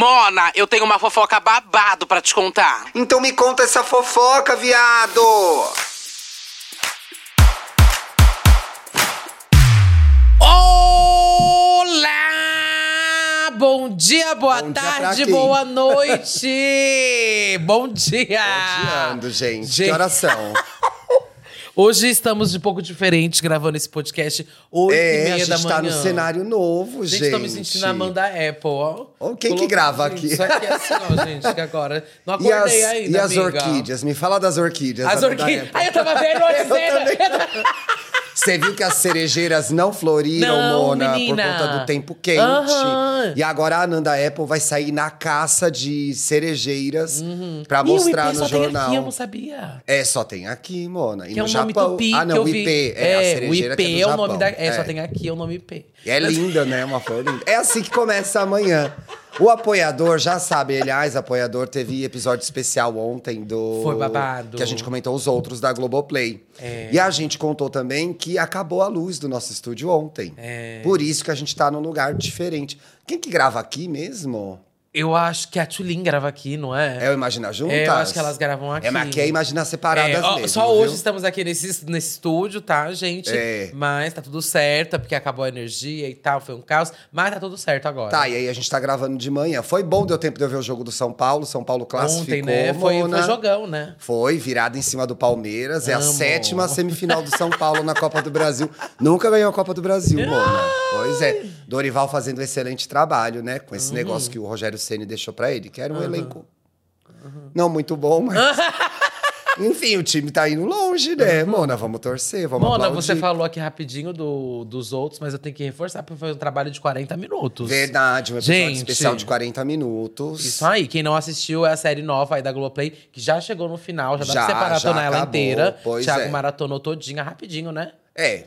Mona, eu tenho uma fofoca babado pra te contar. Então me conta essa fofoca, viado! Olá! Bom dia, boa Bom dia pra tarde, quem? boa noite! Bom dia! Odiando, gente. Gente. Que horas são? Hoje estamos de pouco diferente gravando esse podcast 8 e é, meia a da gente manhã. tá no cenário novo, gente. Gente, tô me sentindo a Amanda Apple, ó. Quem que grava gente, aqui? Isso aqui é assim, ó, gente, que agora. Não E as, acordei ainda, e as amiga. orquídeas? Me fala das orquídeas. As orquídeas. Ai, eu tava vendo antes dele. Você viu que as cerejeiras não floriram, Não, Mona, menina. por conta do tempo quente. Aham. E agora a Ananda Apple vai sair na caça de cerejeiras pra Ih, o mostrar no só tem jornal. aqui, eu não sabia. É, só tem aqui, Mona. E Que é no o nome Japão. Tupi ah, não, o. IP. É, a o cerejeira IP que é, é o nome da. É, É. só tem aqui é o nome IP. E é linda, né? Uma flor linda. É assim que começa amanhã. O apoiador já sabe, aliás, apoiador teve episódio especial ontem do. Foi babado. Que a gente comentou os outros da Globoplay. É. E a gente contou também que acabou a luz do nosso estúdio ontem. É. Por isso que a gente tá num lugar diferente. Quem que grava aqui mesmo? Eu acho que a Tulin grava aqui, não é? É o Imagina Juntas? É, eu acho que elas gravam aqui. É, mas aqui é Imaginar Separadas É, ó, mesmo, Só hoje viu? estamos aqui nesse, nesse estúdio, tá, gente? É. Mas tá tudo certo, porque acabou a energia e tal, foi um caos. Mas tá tudo certo agora. Tá, e aí a gente tá gravando de manhã. Foi bom, deu tempo de eu ver o jogo do São Paulo. São Paulo classificou, Ontem, né? Foi, Mona. foi jogão, né? Foi, virada em cima do Palmeiras. É a Amo. sétima semifinal do São Paulo na Copa do Brasil. Nunca ganhou a Copa do Brasil, Mona. Pois é. Dorival fazendo um excelente trabalho, né? Com Uhum. esse negócio que o Rogério Ceni deixou pra ele, que era um elenco não muito bom, mas. Enfim, o time tá indo longe, né, Mona? Vamos torcer, vamos Mona, aplaudir. você falou aqui rapidinho do, dos outros, mas eu tenho que reforçar, porque foi um trabalho de 40 minutos. Verdade, um episódio Gente. especial de 40 minutos. Isso aí, quem não assistiu é a série nova aí da Globoplay, que já chegou no final, já dá Já, pra você maratonar ela inteira. pois Thiago é. maratonou todinha, rapidinho, né? É,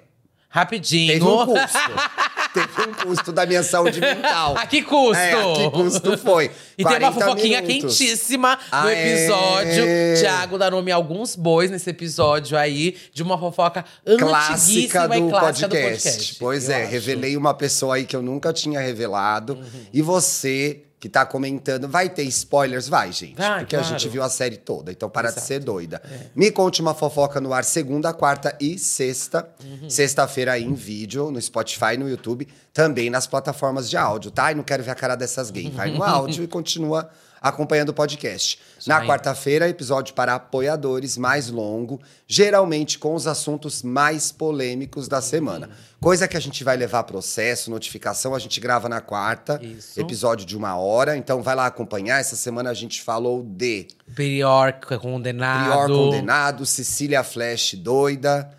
Rapidinho. teve um custo. teve um custo da minha saúde mental. A que custo? É, a que custo foi? E tem uma 40 fofoquinha minutos. quentíssima no é? episódio. Thiago dá nome a alguns bois nesse episódio aí, de uma fofoca clássica do, e clássica podcast. do podcast. Pois eu é, acho. revelei uma pessoa aí que eu nunca tinha revelado. E você que tá comentando, vai ter spoilers? Vai, gente. Vai, porque a claro. gente viu a série toda, então para de Exato. É. ser doida. Me conte uma fofoca no ar segunda, quarta e sexta. Uhum. Sexta-feira aí em vídeo, no Spotify, no YouTube, também nas plataformas de áudio, tá? E não quero ver a cara dessas gays. Vai no áudio e continua acompanhando o podcast. Na aí. quarta-feira, episódio para apoiadores mais longo, geralmente com os assuntos mais polêmicos da semana. Coisa que a gente vai levar processo, notificação, a gente grava na quarta, Isso. episódio de uma hora. Então vai lá acompanhar. Essa semana a gente falou de Prior condenado. Prior condenado, Cecília Flash doida.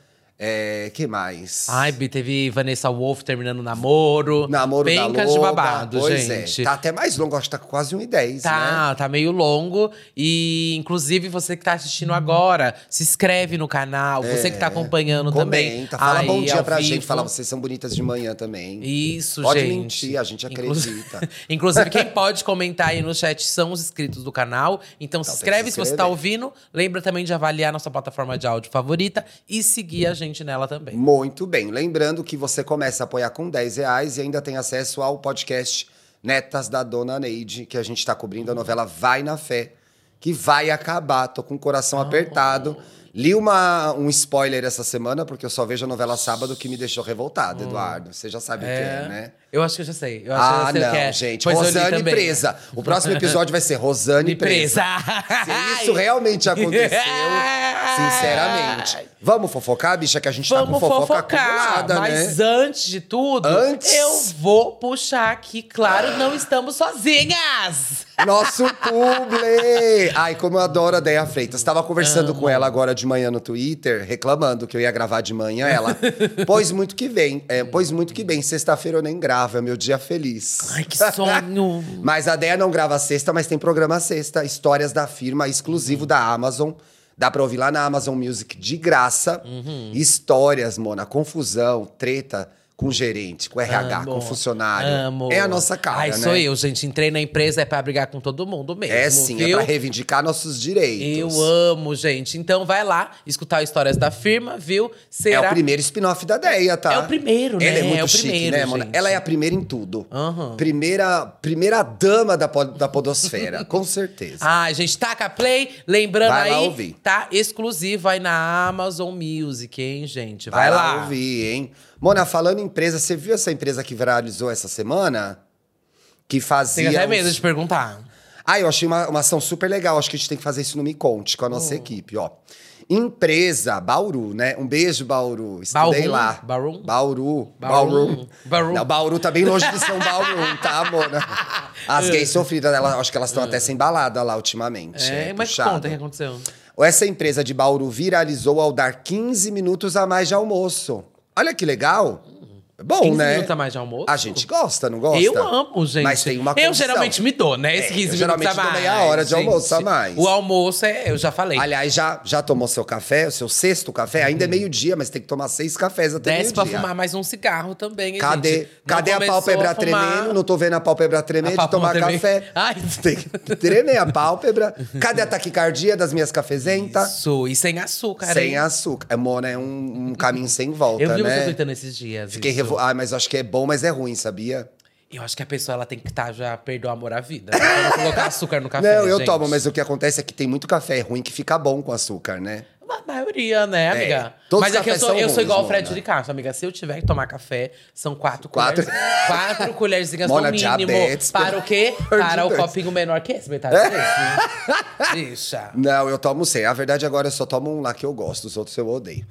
É, que mais? Ai, Bi, teve Vanessa Wolf terminando o namoro. Namoro da Pencas Loba. de babado, pois gente. É. Tá até mais longo, acho que tá quase 1,10, né? Tá, tá meio longo. E, inclusive, você que tá assistindo agora, se inscreve no canal. Você que tá acompanhando também. Comenta, fala aí, bom dia pra vivo. gente, fala vocês são bonitas de manhã também. Isso, Pode gente. mentir, a gente acredita. Inclusive, quem pode comentar aí no chat são os inscritos do canal. Então, se tem que inscreve se se você tá ouvindo. Lembra também de avaliar nossa plataforma de áudio favorita e seguir a gente nela também. Muito bem. Lembrando que você começa a apoiar com 10 reais e ainda tem acesso ao podcast Netas da Dona Neide, que a gente está cobrindo a novela Vai na Fé, que vai acabar. Tô com o coração apertado. Li uma, um spoiler essa semana, porque eu só vejo a novela sábado que me deixou revoltado, Eduardo. Você já sabe o que é, né? Eu acho que eu já sei. Eu Ah, sei não, é. gente. Pois Rosane presa. O próximo episódio vai ser Rosane presa. presa. Se isso realmente aconteceu, sinceramente. Vamos fofocar, bicha, que a gente Vamos tá com fofoca fofocar, acumulada, mas né? antes de tudo, Antes? eu vou puxar aqui, claro, não estamos sozinhas. Nosso publi! Ai, como eu adoro a Deia Freitas. Tava conversando com ela agora de manhã no Twitter, reclamando que eu ia gravar de manhã. Ela, pois muito que vem. É, pois muito que bem. Sexta-feira eu nem gravo, é meu dia feliz. Ai, que sonho. Mas a Deia não grava sexta, mas tem programa sexta. Histórias da firma, exclusivo da Amazon. Dá pra ouvir lá na Amazon Music de graça. Histórias, mona, confusão, treta. Com gerente, com RH, Amo, com funcionário. Amo. É a nossa cara, Ai, né? sou eu, gente. Entrei na empresa é pra brigar com todo mundo mesmo. É sim, viu? é pra reivindicar nossos direitos. Eu amo, gente. Então vai lá escutar histórias da firma, viu? É Será o primeiro spin-off da Deia, tá? É o primeiro, né? Ela é muito É o chique, primeiro, né, Mona? gente. Ela é a primeira em tudo. Aham. Primeira, primeira dama da, pod- da podosfera, com certeza. Ai, gente, taca play. Lembrando Vai lá aí, ouvir. tá exclusivo aí na Amazon Music, hein, gente? Vai, Vai lá. lá ouvir, hein? Mona, falando em empresa, você viu essa empresa que viralizou essa semana? Que fazia. Tenho até uns- medo de perguntar. Ah, eu achei uma, uma ação super legal. Acho que a gente tem que fazer isso no Me Conte com a Oh. nossa equipe, ó. Empresa Bauru, né? Um beijo, Bauru. Estudei Bauru? lá. Bauru? Bauru. Bauru? Bauru. Não, Bauru tá bem longe de São Bauru, tá, Mona? As gays sofridas, elas, acho que elas estão até sem balada lá ultimamente. É, mas puxado. conta o que aconteceu. Essa empresa de Bauru viralizou ao dar 15 minutos a mais de almoço. Olha que legal. É bom, 15 né? minutos a mais de almoço? A gente gosta, não gosta? Eu amo, gente. Mas tem uma Eu condição. geralmente me dou, né? Esse É, 15 eu minutos a mais. meia hora de gente. almoço a mais. O almoço é, eu já falei. Aliás, já, já tomou seu café, o seu sexto café? Ainda é meio-dia, mas tem que tomar seis cafés até Uhum. Desce pra meio-dia. fumar mais um cigarro também, hein, Cadê, gente? Cadê a pálpebra fumar. tremendo? Não tô vendo a pálpebra tremer A de tomar tremer. café. Ai. Tem que tremer a pálpebra. Cadê a taquicardia das minhas cafezentas? Isso, e sem açúcar, Sem hein? açúcar. É, Mona, é um, um caminho sem volta, Eu vi né? você tweetando esses dias. Fiquei isso. Revo... Ah, mas eu acho que é bom, mas é ruim, sabia? Eu acho que a pessoa ela tem que estar já perdeu o amor à vida. né? Colocar açúcar no café. não, eu gente. tomo, mas o que acontece é que tem muito café ruim que fica bom com açúcar, né? A maioria, né, amiga? É, Mas é que eu sou, eu sou igual o Fred de Castro, amiga. Se eu tiver que tomar café, são quatro, Quatro. colheres. Quatro colherzinhas Mona, no mínimo. diabetes, para o quê? Para o Deus. copinho menor que esse, metade desse. Deixa. Não, eu tomo sem. A verdade agora eu só tomo um lá que eu gosto, os outros eu odeio.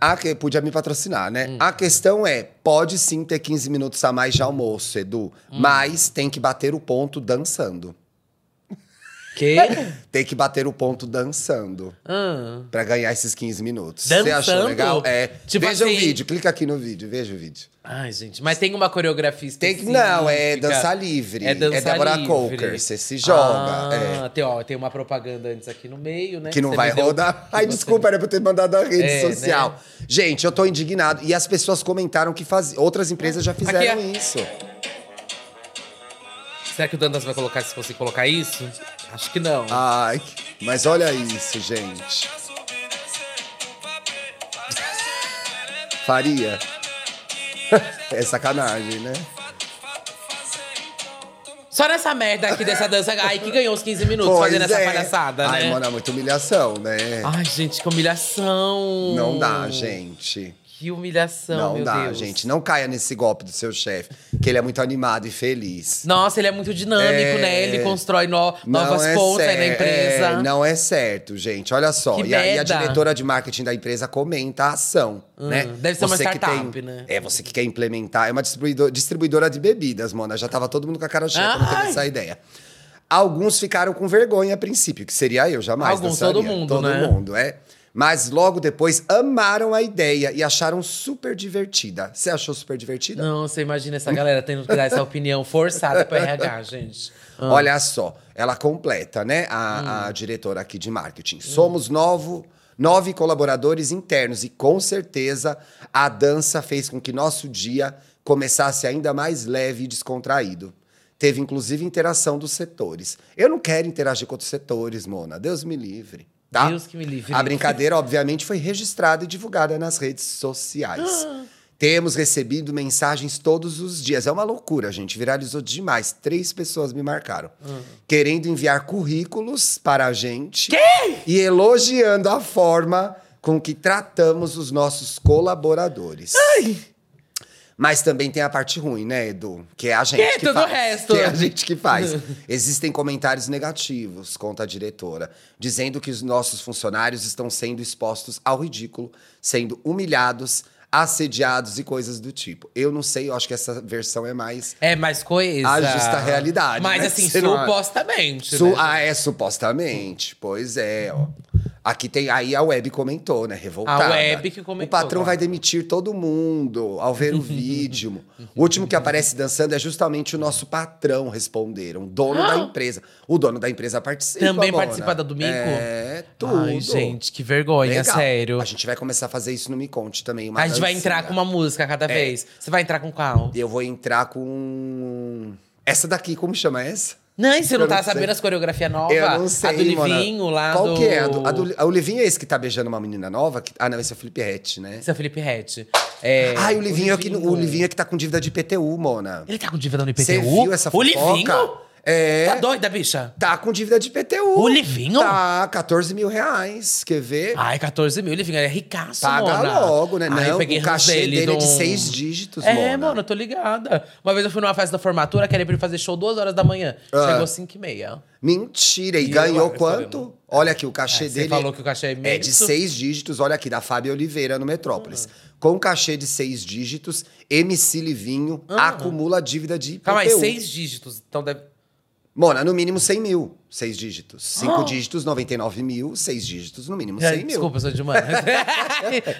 A que podia me patrocinar, né? A questão é, pode sim ter 15 minutos a mais de almoço, Edu, mas tem que bater o ponto dançando. Que? Tem que bater o ponto dançando Ah. pra ganhar esses 15 minutos. Você achou Dançando? legal? É. Tipo veja assim- o vídeo, clica aqui no vídeo, veja o vídeo. Ai, gente, mas tem uma coreografia Tem específica. que, não, é dança livre. É dança Débora livre. Coker, você se joga. Ah, é. tem, ó, tem uma propaganda antes aqui no meio, né? Que não Você vai me deu- rodar. Ai, desculpa, era pra eu ter mandado a rede É, social. né? Gente, eu tô indignado. E as pessoas comentaram que faz... outras empresas já fizeram é- isso. Será que o Dantas vai colocar se você colocar isso? Acho que não. Ai, mas olha isso, gente. Faria. É sacanagem, né? Só nessa merda aqui dessa dança. Ai, que ganhou os 15 minutos Pois fazendo essa é. palhaçada, Ai, né? mano, é muita humilhação, né? Ai, gente, que humilhação. Não dá, gente. Que humilhação, Não meu dá, Deus. gente. Não caia nesse golpe do seu chefe, que ele é muito animado e feliz. Nossa, ele é muito dinâmico, É. né? Ele constrói no- novas é pontas aí na cer- empresa. é, não é certo, gente. Olha só. E aí a merda. diretora de marketing da empresa comenta a ação, né? deve ser uma Você que startup, tem- né? É, você que quer implementar. É uma distribuidor- distribuidora de bebidas, Mona. Já tava todo mundo com a cara cheia quando teve essa ideia. Alguns ficaram com vergonha a princípio, que seria eu jamais. Alguns, todo mundo, todo né? mundo, é. Mas logo depois amaram a ideia e acharam super divertida. Você achou super divertida? Não, você imagina essa galera tendo que dar essa opinião forçada pra RH, gente. Ah. Olha só, ela completa, né? A, a diretora aqui de marketing. Somos novo, nove colaboradores internos e com certeza a dança fez com que nosso dia começasse ainda mais leve e descontraído. Teve inclusive interação dos setores. Eu não quero interagir com outros setores, Mona. Deus me livre. Tá? Deus que me livre. A brincadeira, obviamente, foi registrada e divulgada nas redes sociais. Temos recebido mensagens todos os dias. É uma loucura, gente. Viralizou demais. Três pessoas me marcaram. Querendo enviar currículos para a gente. E elogiando a forma com que tratamos os nossos colaboradores. Mas também tem a parte ruim, né, Edu? Que é a gente Que que, tudo o faz. resto. Que é a gente que faz. Existem comentários negativos, conta a diretora, dizendo que os nossos funcionários estão sendo expostos ao ridículo, sendo humilhados, assediados e coisas do tipo. Eu não sei, eu acho que essa versão é mais. É mais coesa. A justa realidade, Mas né? assim, supostamente. Su- né? Ah, é supostamente. Pois é, ó. Aqui tem. Aí a web comentou, né? Revoltada. A web que comentou, O patrão claro. vai demitir todo mundo ao ver o vídeo. o último que aparece dançando é justamente o nosso patrão, responderam. Dono da empresa. O dono da empresa participa. Também Mona. participa da do Mico? É, tudo. Ai, gente, que vergonha, Legal. sério. A gente vai começar a fazer isso no Me Conte também. A gente vai entrar com uma música É. cada vez. Você vai entrar com qual? Eu vou entrar com. Essa daqui, como chama essa? Não, e você não tá não sei. sabendo as coreografias novas? Eu não sei, A do. Livinho lá Qual do... que é? A do, a do- a- o Livinho é esse que tá beijando uma menina nova? Que- ah, não, esse é o Felipe Rett, né? Esse é o Felipe Rett. É, Ai, o Livinho, é que, o Livinho é que tá com dívida de IPTU, Mona. Ele tá com dívida no IPTU? Você viu essa O fofoca? Livinho? É. Tá doida, bicha? Tá com dívida de IPTU. O Livinho? Tá, 14 mil reais. Quer ver? Ai, 14 mil. O Livinho é ricaço, Paga Mona. logo, né? Ai, eu Não, o cachê dele é de seis dígitos, É, Mona. mano, eu tô ligada. Uma vez eu fui numa festa da formatura, queria pra ele fazer show duas horas da manhã. Ah. Chegou 5 e meia. Mentira. E, E ganhou eu- quanto? Olha aqui, o cachê É, você dele. falou que o cachê é É de imenso. seis dígitos. Olha aqui, da Fábio Oliveira no Metrópolis. Com cachê de seis dígitos, MC Livinho acumula dívida de IPTU. Calma aí, seis dígitos. Então deve. Mona, no mínimo 100 mil. Seis dígitos. Cinco Ah. dígitos, 99 mil. Seis dígitos, no mínimo Ai, 100 mil. Desculpa, eu sou de humanas.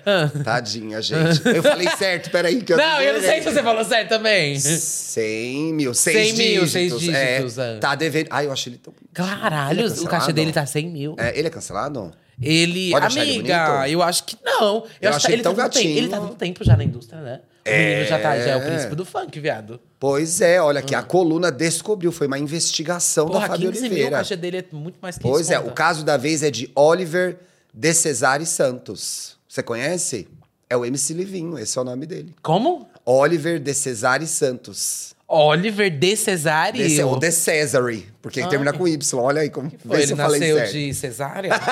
Ah. Tadinha, gente. Eu falei certo, peraí. Que eu não, eu não sei se você falou certo também. 100 mil, seis 100 mil, dígitos. seis dígitos, É, é. Tá devendo. Ai, eu achei ele tão. Caralho, Ele é o cancelado? dele tá 100 mil. É, ele é cancelado? Ele. Pode ele amiga, bonito? eu acho que não. Eu acho achei que ele tão tá tempo- gatinho. Ele tá muito tempo já na indústria, né? O menino já, tá, já é o É. príncipe do funk, viado. Pois é, olha aqui, a coluna descobriu, foi uma investigação Hum. Porra, da Fábio 15 mil, Oliveira. cachê dele é muito mais que Pois é, conta. o caso da vez é de Oliver de Cesare Santos. Você conhece? É o MC Livinho, esse é o nome dele. Como? Oliver de Cesare Santos. Oliver de Cesário. Esse é o de Cesare, porque ele termina com Y. Olha aí como Foi, ele nasceu de cesárea?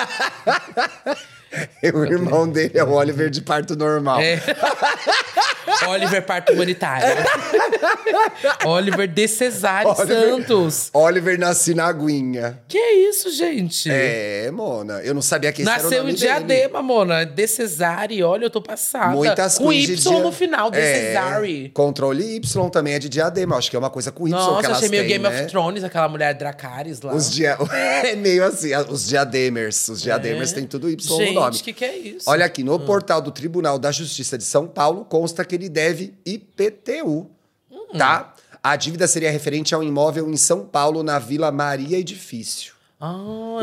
O irmão dele é o Oliver de parto normal. É. Oliver Parto Humanitário. Oliver de Cesário Oliver- Santos. Oliver nasce na aguinha. Que é isso, gente? É, Mona. Eu não sabia que esse era o Nasceu nome em dele. Diadema, Mona. De Cesário. Olha, eu tô passada. Muitas Com queens Y de dia- no final, de É, Cesário. Controle Y também é de diadema. Acho que é uma coisa com Y que Nossa, elas achei meio têm, Game né? of Thrones, aquela mulher Dracarys lá. Os dia... É meio assim, os diademers. Os diademers É. têm tudo Y Gente, no nome. o que, que é isso? Olha aqui, no portal do Tribunal da Justiça de São Paulo consta que ele deve IPTU, Hum. tá? A dívida seria referente ao imóvel em São Paulo, na Vila Maria Edifício. Ah,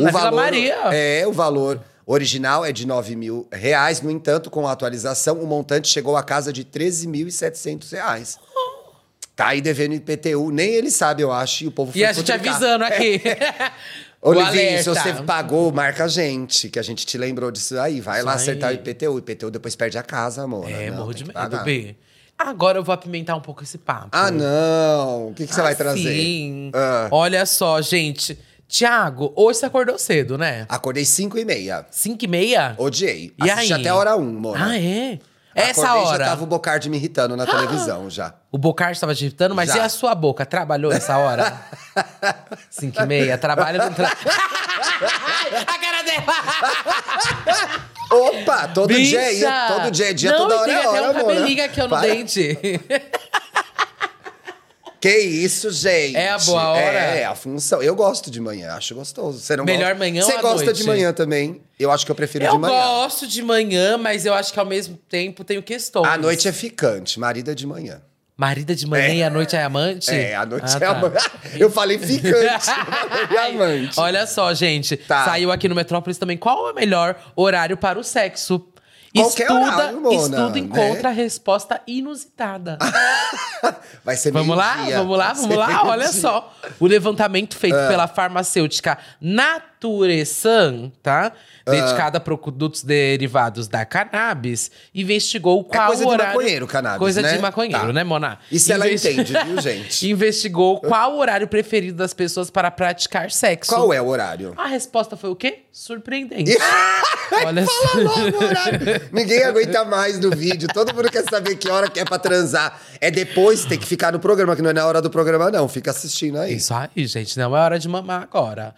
na Vila valor, Maria. É, o valor original é de 9 mil reais. No entanto, com a atualização, o montante chegou à casa de 13.700 reais. Tá aí devendo IPTU. Nem ele sabe, eu acho, e o povo E a gente avisando aqui. Ô, O Livinho, se você pagou, marca a gente, que a gente te lembrou disso aí. Vai lá Isso acertar aí. o IPTU. O IPTU depois perde a casa, amor. É, Não, morro de medo. B. Agora eu vou apimentar um pouco esse papo. Ah, não. O que, que você vai Ah, trazer? Sim. Ah. Olha só, gente. Tiago, hoje você acordou cedo, né? Acordei 5 e meia. 5 e meia? Odiei. E Assisti aí? até a hora 1, um, mona. Ah, é? Essa Acordei, hora. já tava o Bocardi me irritando na televisão, já. O Bocar estava te irritando, mas Já. e a sua boca? Trabalhou essa hora? 5 e meia? Trabalha ou não trabalha? a cara dela! Opa, todo dia é Bicha! isso. Todo dia é dia, não, toda e hora tem é até hora, um amor. cabelinho aqui ó, no dente. Que isso, gente. É a boa hora? É, a função. Eu gosto de manhã, acho gostoso. Você não Melhor gosta? manhã Você ou à gosta noite? de manhã também. Eu acho que eu prefiro Eu de manhã. gosto de manhã, mas eu acho que ao mesmo tempo tenho questões. A noite é ficante, marido é de manhã. Marida de manhã É. e a noite é amante? É, a noite Ah, é tá. amante. Eu falei ficante, falei amante. Olha só, gente. Tá. Saiu aqui no Metrópolis também qual é o melhor horário para o sexo. Qualquer estuda, horário, Mona, estudo né? encontra a resposta inusitada. Vai ser Vamos lá, meio-dia. vamos lá, vamos lá. Olha. Ah. só. O levantamento feito pela farmacêutica Naturesan, tá? Ah. Dedicada a produtos derivados da cannabis, investigou qual É coisa de horário... maconheiro, cannabis, Coisa né? de maconheiro, Tá. né, Mona? Isso ela Investi- entende, viu, gente? investigou qual o horário preferido das pessoas para praticar sexo. Qual é o horário? A resposta foi o quê? Surpreendente. Olha. Fala logo o horário. Ninguém aguenta mais no vídeo. Todo mundo quer saber que hora que é pra transar. É depois, tem que ficar no programa, que não é na hora do programa, não. Fica assistindo aí. Isso aí, gente. Não é hora de mamar agora.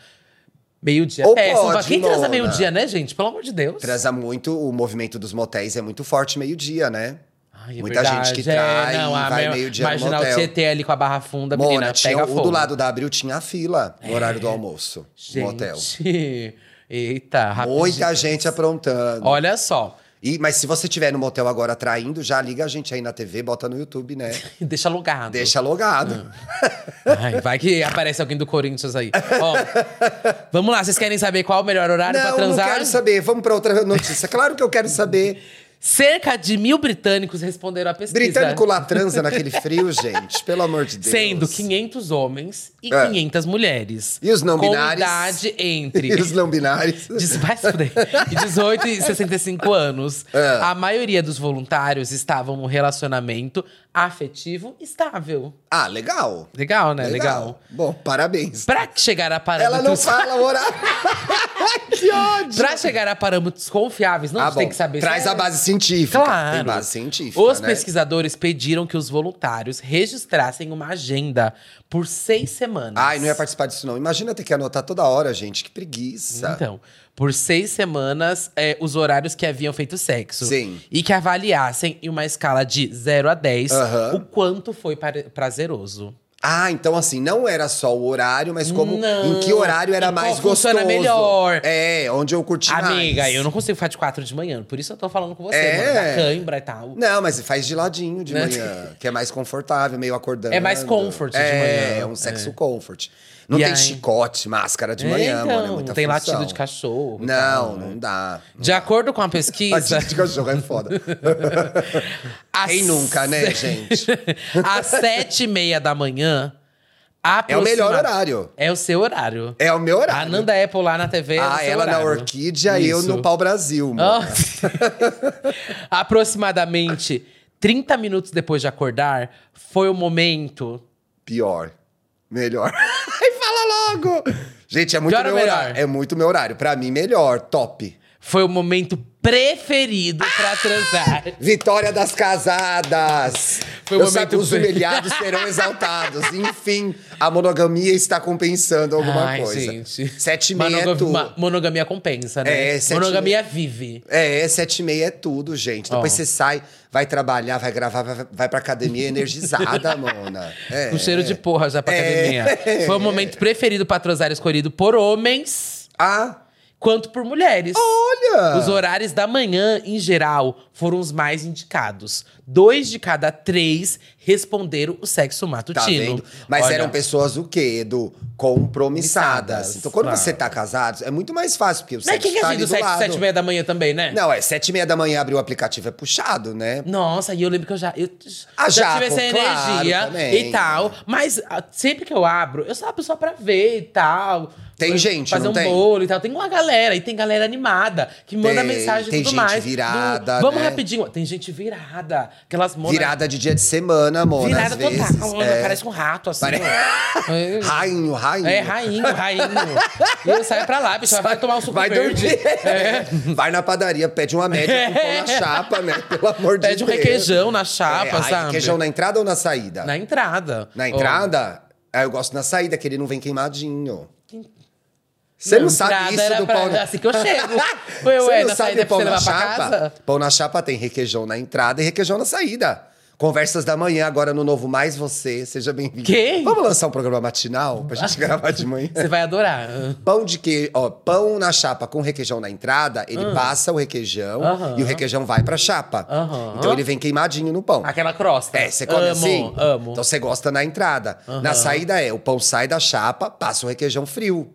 Meio-dia. Ou É, pode, quem transa meio-dia, né, gente? Pelo amor de Deus. Transa muito, o movimento dos motéis é muito forte meio-dia, né? Ai, é Muita verdade, gente que é, trai não, a vai meu- meio-dia no Imagina o motel. Tietê ali com a barra funda, menina, Mona, tinha pega o fogo. do lado da Abril tinha a fila no horário do almoço. no motel. Eita, rapidinho. Muita gente aprontando. Olha só. E, mas se você estiver no motel agora traindo, já liga a gente aí na TV, bota no YouTube, né? Deixa alugado. Deixa logado. Ai, vai que aparece alguém do Corinthians aí. Ó, vamos lá, vocês querem saber qual o melhor horário pra Não, não transar? quero saber. Vamos pra outra notícia. Claro que eu quero saber. Cerca de mil britânicos responderam à pesquisa. Britânico lá transa naquele frio, gente. Pelo amor de Deus. Sendo 500 homens e É. 500 mulheres. E os não Com binários? idade entre E os não binários. Diz- vai se fuder. E 18 e 65 anos. É. A maioria dos voluntários estavam num relacionamento afetivo estável. Ah, legal. Legal, né? Legal. Bom, parabéns. Pra chegar a Ela não parâmetros... fala o horário. que ódio. Pra chegar a parâmetros confiáveis, não Ah, tem que saber... Traz se é- a base científica. Claro. Tem base científica, Os né? pesquisadores pediram que os voluntários registrassem uma agenda por seis semanas. Ai, não ia participar disso não. Imagina ter que anotar toda hora, gente. Que preguiça. Então, por seis semanas, é, os horários que haviam feito sexo. Sim. E que avaliassem em uma escala de 0 a 10 Aham. o quanto foi prazeroso. Ah, então assim, não era só o horário, mas como Não. em que horário era mais gostoso. funciona melhor. É, onde eu curti mais. Amiga, eu não consigo ficar de quatro de manhã, por isso eu tô falando com você, É. mano, da cãibra e tal. Não, mas faz de ladinho de Né? manhã, que é mais confortável, meio acordando. É mais comfort de é, manhã. É, um sexo comfort. Não E tem aí- chicote, máscara de É, manhã, então, mano. É não tem função. latido de cachorro. Não, tal, né? não dá. De acordo com a pesquisa. Latido de cachorro é foda. às Quem nunca, né, gente? Às sete e meia da manhã. É o melhor horário. É o seu horário. É o meu A horário. Ananda Apple lá na TV. é Ah, seu ela na horário. Orquídea e eu no Pau Brasil. Ah. Aproximadamente 30 minutos depois de acordar, foi o momento. Pior. Melhor. Ai, fala logo! Gente, é muito Pior meu horário. É muito meu horário. Pra mim, melhor. Top. Foi o momento preferido pra transar. Vitória das casadas! Foi o Eu sabe, momento os bem- humilhados serão exaltados. Enfim, a monogamia está compensando alguma Ai, coisa. gente. Sete e meia é Monoga- tudo. ma- Monogamia compensa, né? É, sete e Monogamia vive. É, sete e meia é tudo, gente. Depois Ó. você sai, vai trabalhar, vai gravar, vai, vai pra academia energizada, mona. É. Com cheiro de porra já pra É. academia. Foi o momento preferido pra transar escolhido por homens Ah, quanto por mulheres. olha! Os horários da manhã, em geral, foram os mais indicados. Dois de cada três responderam o sexo Tá matutino. vendo? Mas Olha, eram pessoas o quê, Edu? Compromissadas. Então, quando claro. você tá casado, é muito mais fácil, porque o Mas sexo quem que tá é ali do do sexo lado. sete e meia da manhã também, né? Não, é sete e meia da manhã abrir o aplicativo, é puxado, né? Nossa, e eu lembro que eu já, eu Ah, já, já, tive pô, essa energia e tal. Mas ah, sempre que eu abro, eu sou uma pessoa pra ver e tal. Tem gente, Fazer não um tem? bolo e tal. Tem uma galera, e tem galera animada, que manda Tem, mensagem e tem tudo gente mais. virada, Vamos né? rapidinho. Tem gente virada. Aquelas monas. Virada de dia de semana, mona, Virada total. é. Parece um rato, assim. Pare-. É. Rainho, rainho. É, rainho, rainho. E eu saio pra lá, bicho. Vai tomar um suco Vai verde. dormir. Vai na padaria, pede uma média com pão na chapa, né? Pelo amor de Pede um Deus. requeijão na chapa, é, sabe? Requeijão na entrada ou na saída? Na entrada. Na entrada? Ah, eu gosto na saída, que ele não vem queimadinho. Você não, sabe isso do pão na... Assim que eu chego. Você não sabe pão na chapa? Pão na chapa tem requeijão na entrada e requeijão na saída. Conversas da manhã, agora no novo Mais Você. Seja bem-vindo. Quem? Vamos lançar um programa matinal pra gente gravar de manhã? Você vai adorar. Pão de que, ó, pão na chapa com requeijão na entrada, ele passa o requeijão. Aham. e o requeijão vai pra chapa. Aham. Então ele vem queimadinho no pão. Aquela crosta. É, você come amo, assim? Amo. Então você gosta na entrada. Na saída é, o pão sai da chapa, passa o requeijão frio.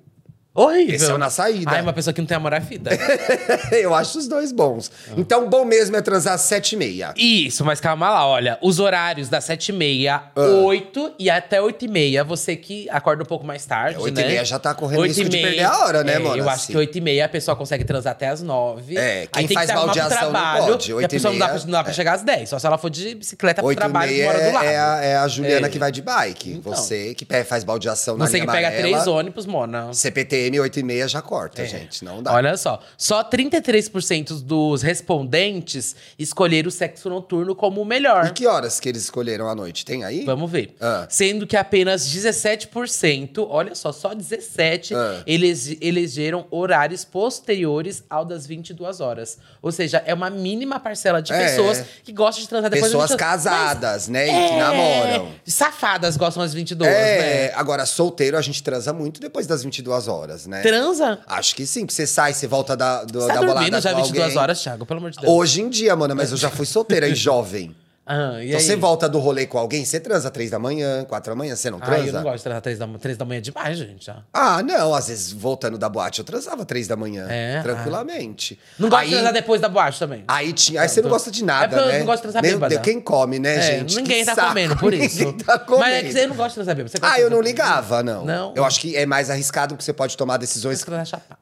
Horrível. Esse é o na saída. Ai, uma pessoa que não tem amor à vida. Eu acho os dois bons. Então, bom mesmo é transar às sete e meia. Isso, mas calma lá, olha. Os horários das 7h30, Ah. 8 e até 8h30. Você que acorda um pouco mais tarde, É, oito né? e meia já tá correndo Oito risco e de perder a hora, né, é, mona? Eu acho Assim. que 8h30 a pessoa consegue transar até as 9 É, quem faz que baldeação não trabalho, pode, e oito a e pessoa não dá, pra, não dá pra chegar às 10. Só se ela for de bicicleta pro e trabalho meia mora do lado. é, é a, é a Juliana É. que vai de bike. Então. Você que faz baldeação na Você que pega três ônibus, Mona. CPTM 8 e meia já corta, gente. Não dá. Olha só, só 33% dos respondentes escolheram o sexo noturno como o melhor. E que horas que eles escolheram à noite? Tem aí? Vamos ver. Ah. Sendo que apenas 17%, olha só, só 17% Ah. eles elegeram horários posteriores ao das 22 horas. Ou seja, é uma mínima parcela de É. pessoas que gostam de transar depois Pessoas das 22. casadas, né? E Mas- que É, namoram. Safadas gostam das 22, É, né? agora solteiro a gente transa muito depois das 22 horas, horas, né? Transa? Acho que sim, porque você sai, você volta da, do, Você tá da dormindo bolada já com 22 alguém. horas, Thiago? Pelo amor de Deus. Hoje em dia, mano, mas eu já fui solteira e jovem. Ah, Então aí? você volta do rolê com alguém, você transa três da manhã, quatro da manhã, você não Ah, transa? eu não gosto de transar três da, três da manhã demais, gente. já. Ah, não, às vezes voltando da boate eu transava três da manhã, É? tranquilamente. Não gosto aí, de transar depois da boate também. Aí tinha, aí você não gosta de nada, É porque eu né? não gosto de transar bêbada. Deus, quem come, né, É, gente? ninguém Que tá saco, comendo por isso. Ninguém tá comendo. Mas é que você não gosta de transar gosta Ah, eu não ligava, não. Não? Eu acho que é mais arriscado porque você pode tomar decisões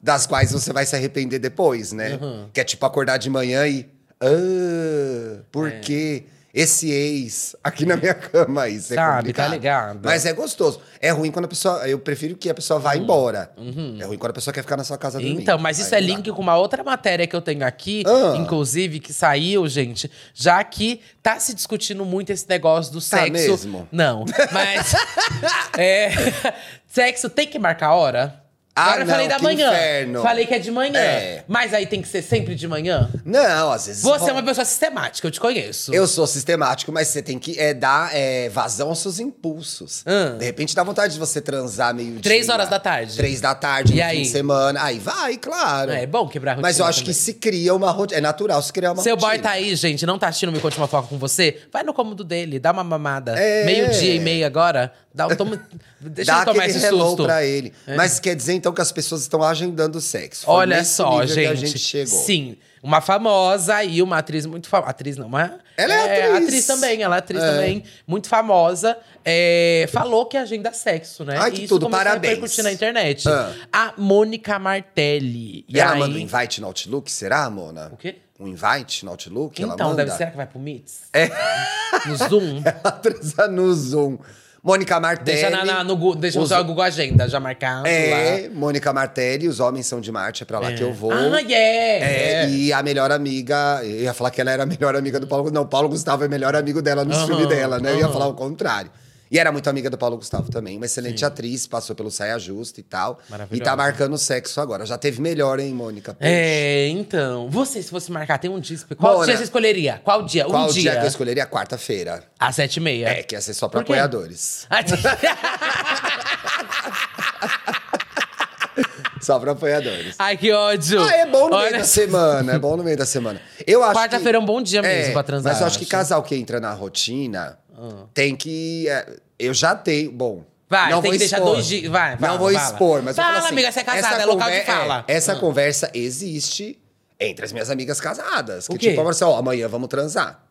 das quais você vai se arrepender depois, né? Uhum. Que é tipo acordar de manhã e. Ah, por É. quê? Esse ex aqui na minha cama, isso é Sabe, complicado. tá ligado? Mas é gostoso. É ruim quando a pessoa. Eu prefiro que a pessoa vá embora. Uhum. É ruim quando a pessoa quer ficar na sua casa dormindo. Então, mas isso Aí é dá. link com uma outra matéria que eu tenho aqui, Ah. inclusive, que saiu, gente, já que tá se discutindo muito esse negócio do Tá sexo. mesmo? Não, mas. é, sexo tem que marcar hora? Ah, Agora falei não, da que manhã. inferno. Falei que é de manhã. É. Mas aí tem que ser sempre de manhã? Não, às vezes. Você é rola. uma pessoa sistemática, eu te conheço. Eu sou sistemático, mas você tem que é, dar é, vazão aos seus impulsos. Ah. De repente dá vontade de você transar meio Três horas da tarde. Três da tarde, E no aí? fim de semana. Aí vai, claro. É, é bom quebrar a rotina Mas eu acho que também. se cria uma rotina. É natural se criar uma Seu rotina. boy tá aí, gente, não tá assistindo Me Conte Uma Foca com você? Vai no cômodo dele, dá uma mamada. É. Meio-dia e meia agora. Dá, um- toma, deixa Dá ele tomar aquele esse hello susto. É. pra ele. Mas quer dizer, então, que as pessoas estão agendando sexo. Foi Olha nesse só, nível gente. Que a gente chegou. Sim, uma famosa e uma atriz muito famosa. Atriz não, mas. Ela é atriz. também, ela é atriz É. também, muito famosa. é, falou que agenda sexo, né? Ai, que isso tudo, parabéns. a repercutir na internet. Ah. A Mônica Martelli. E ela aí- manda um invite no Outlook, será, Mona? O quê? Um invite no Outlook? ela Então, manda? deve ser que vai pro Meets? É. No Zoom? Ela transa no Zoom. Mônica Martelli. Deixa, na, na- no, deixa Os- no Google Agenda, já marcado É, lá. Mônica Martelli, os homens são de Marte, é pra lá que eu vou. Ah, yeah! É, e a melhor amiga, eu ia falar que ela era a melhor amiga do Paulo Não, o Paulo Gustavo é melhor amigo dela nos Aham, filmes dela, né? Eu ia falar o contrário. E era muito amiga do Paulo Gustavo também. Uma excelente atriz, passou pelo Saia Justa e tal. E tá marcando sexo agora. Já teve melhor, hein, Mônica? É, então. Você, se fosse marcar, tem um dia. Qual Mona, dia você escolheria? Qual dia? Qual um dia. dia. que eu escolheria? Quarta-feira. Às sete e meia. É, que ia ser só pra apoiadores. Só pra apoiadores. Ai, que ódio. Ah, é bom no meio Olha da semana. É bom no meio da semana. Eu acho Quarta-feira que- é um bom dia mesmo pra transar, Mas eu acho que casal que entra na rotina tem que. é, eu já tenho. Bom. Vai, não tem vou que deixar expor. dois dias- vai, fala, não vou fala. expor, mas eu Fala, falo assim, amiga, você é casada, é local de fala. essa Ah. conversa existe entre as minhas amigas casadas. O Que tipo, assim, ó, amanhã vamos transar.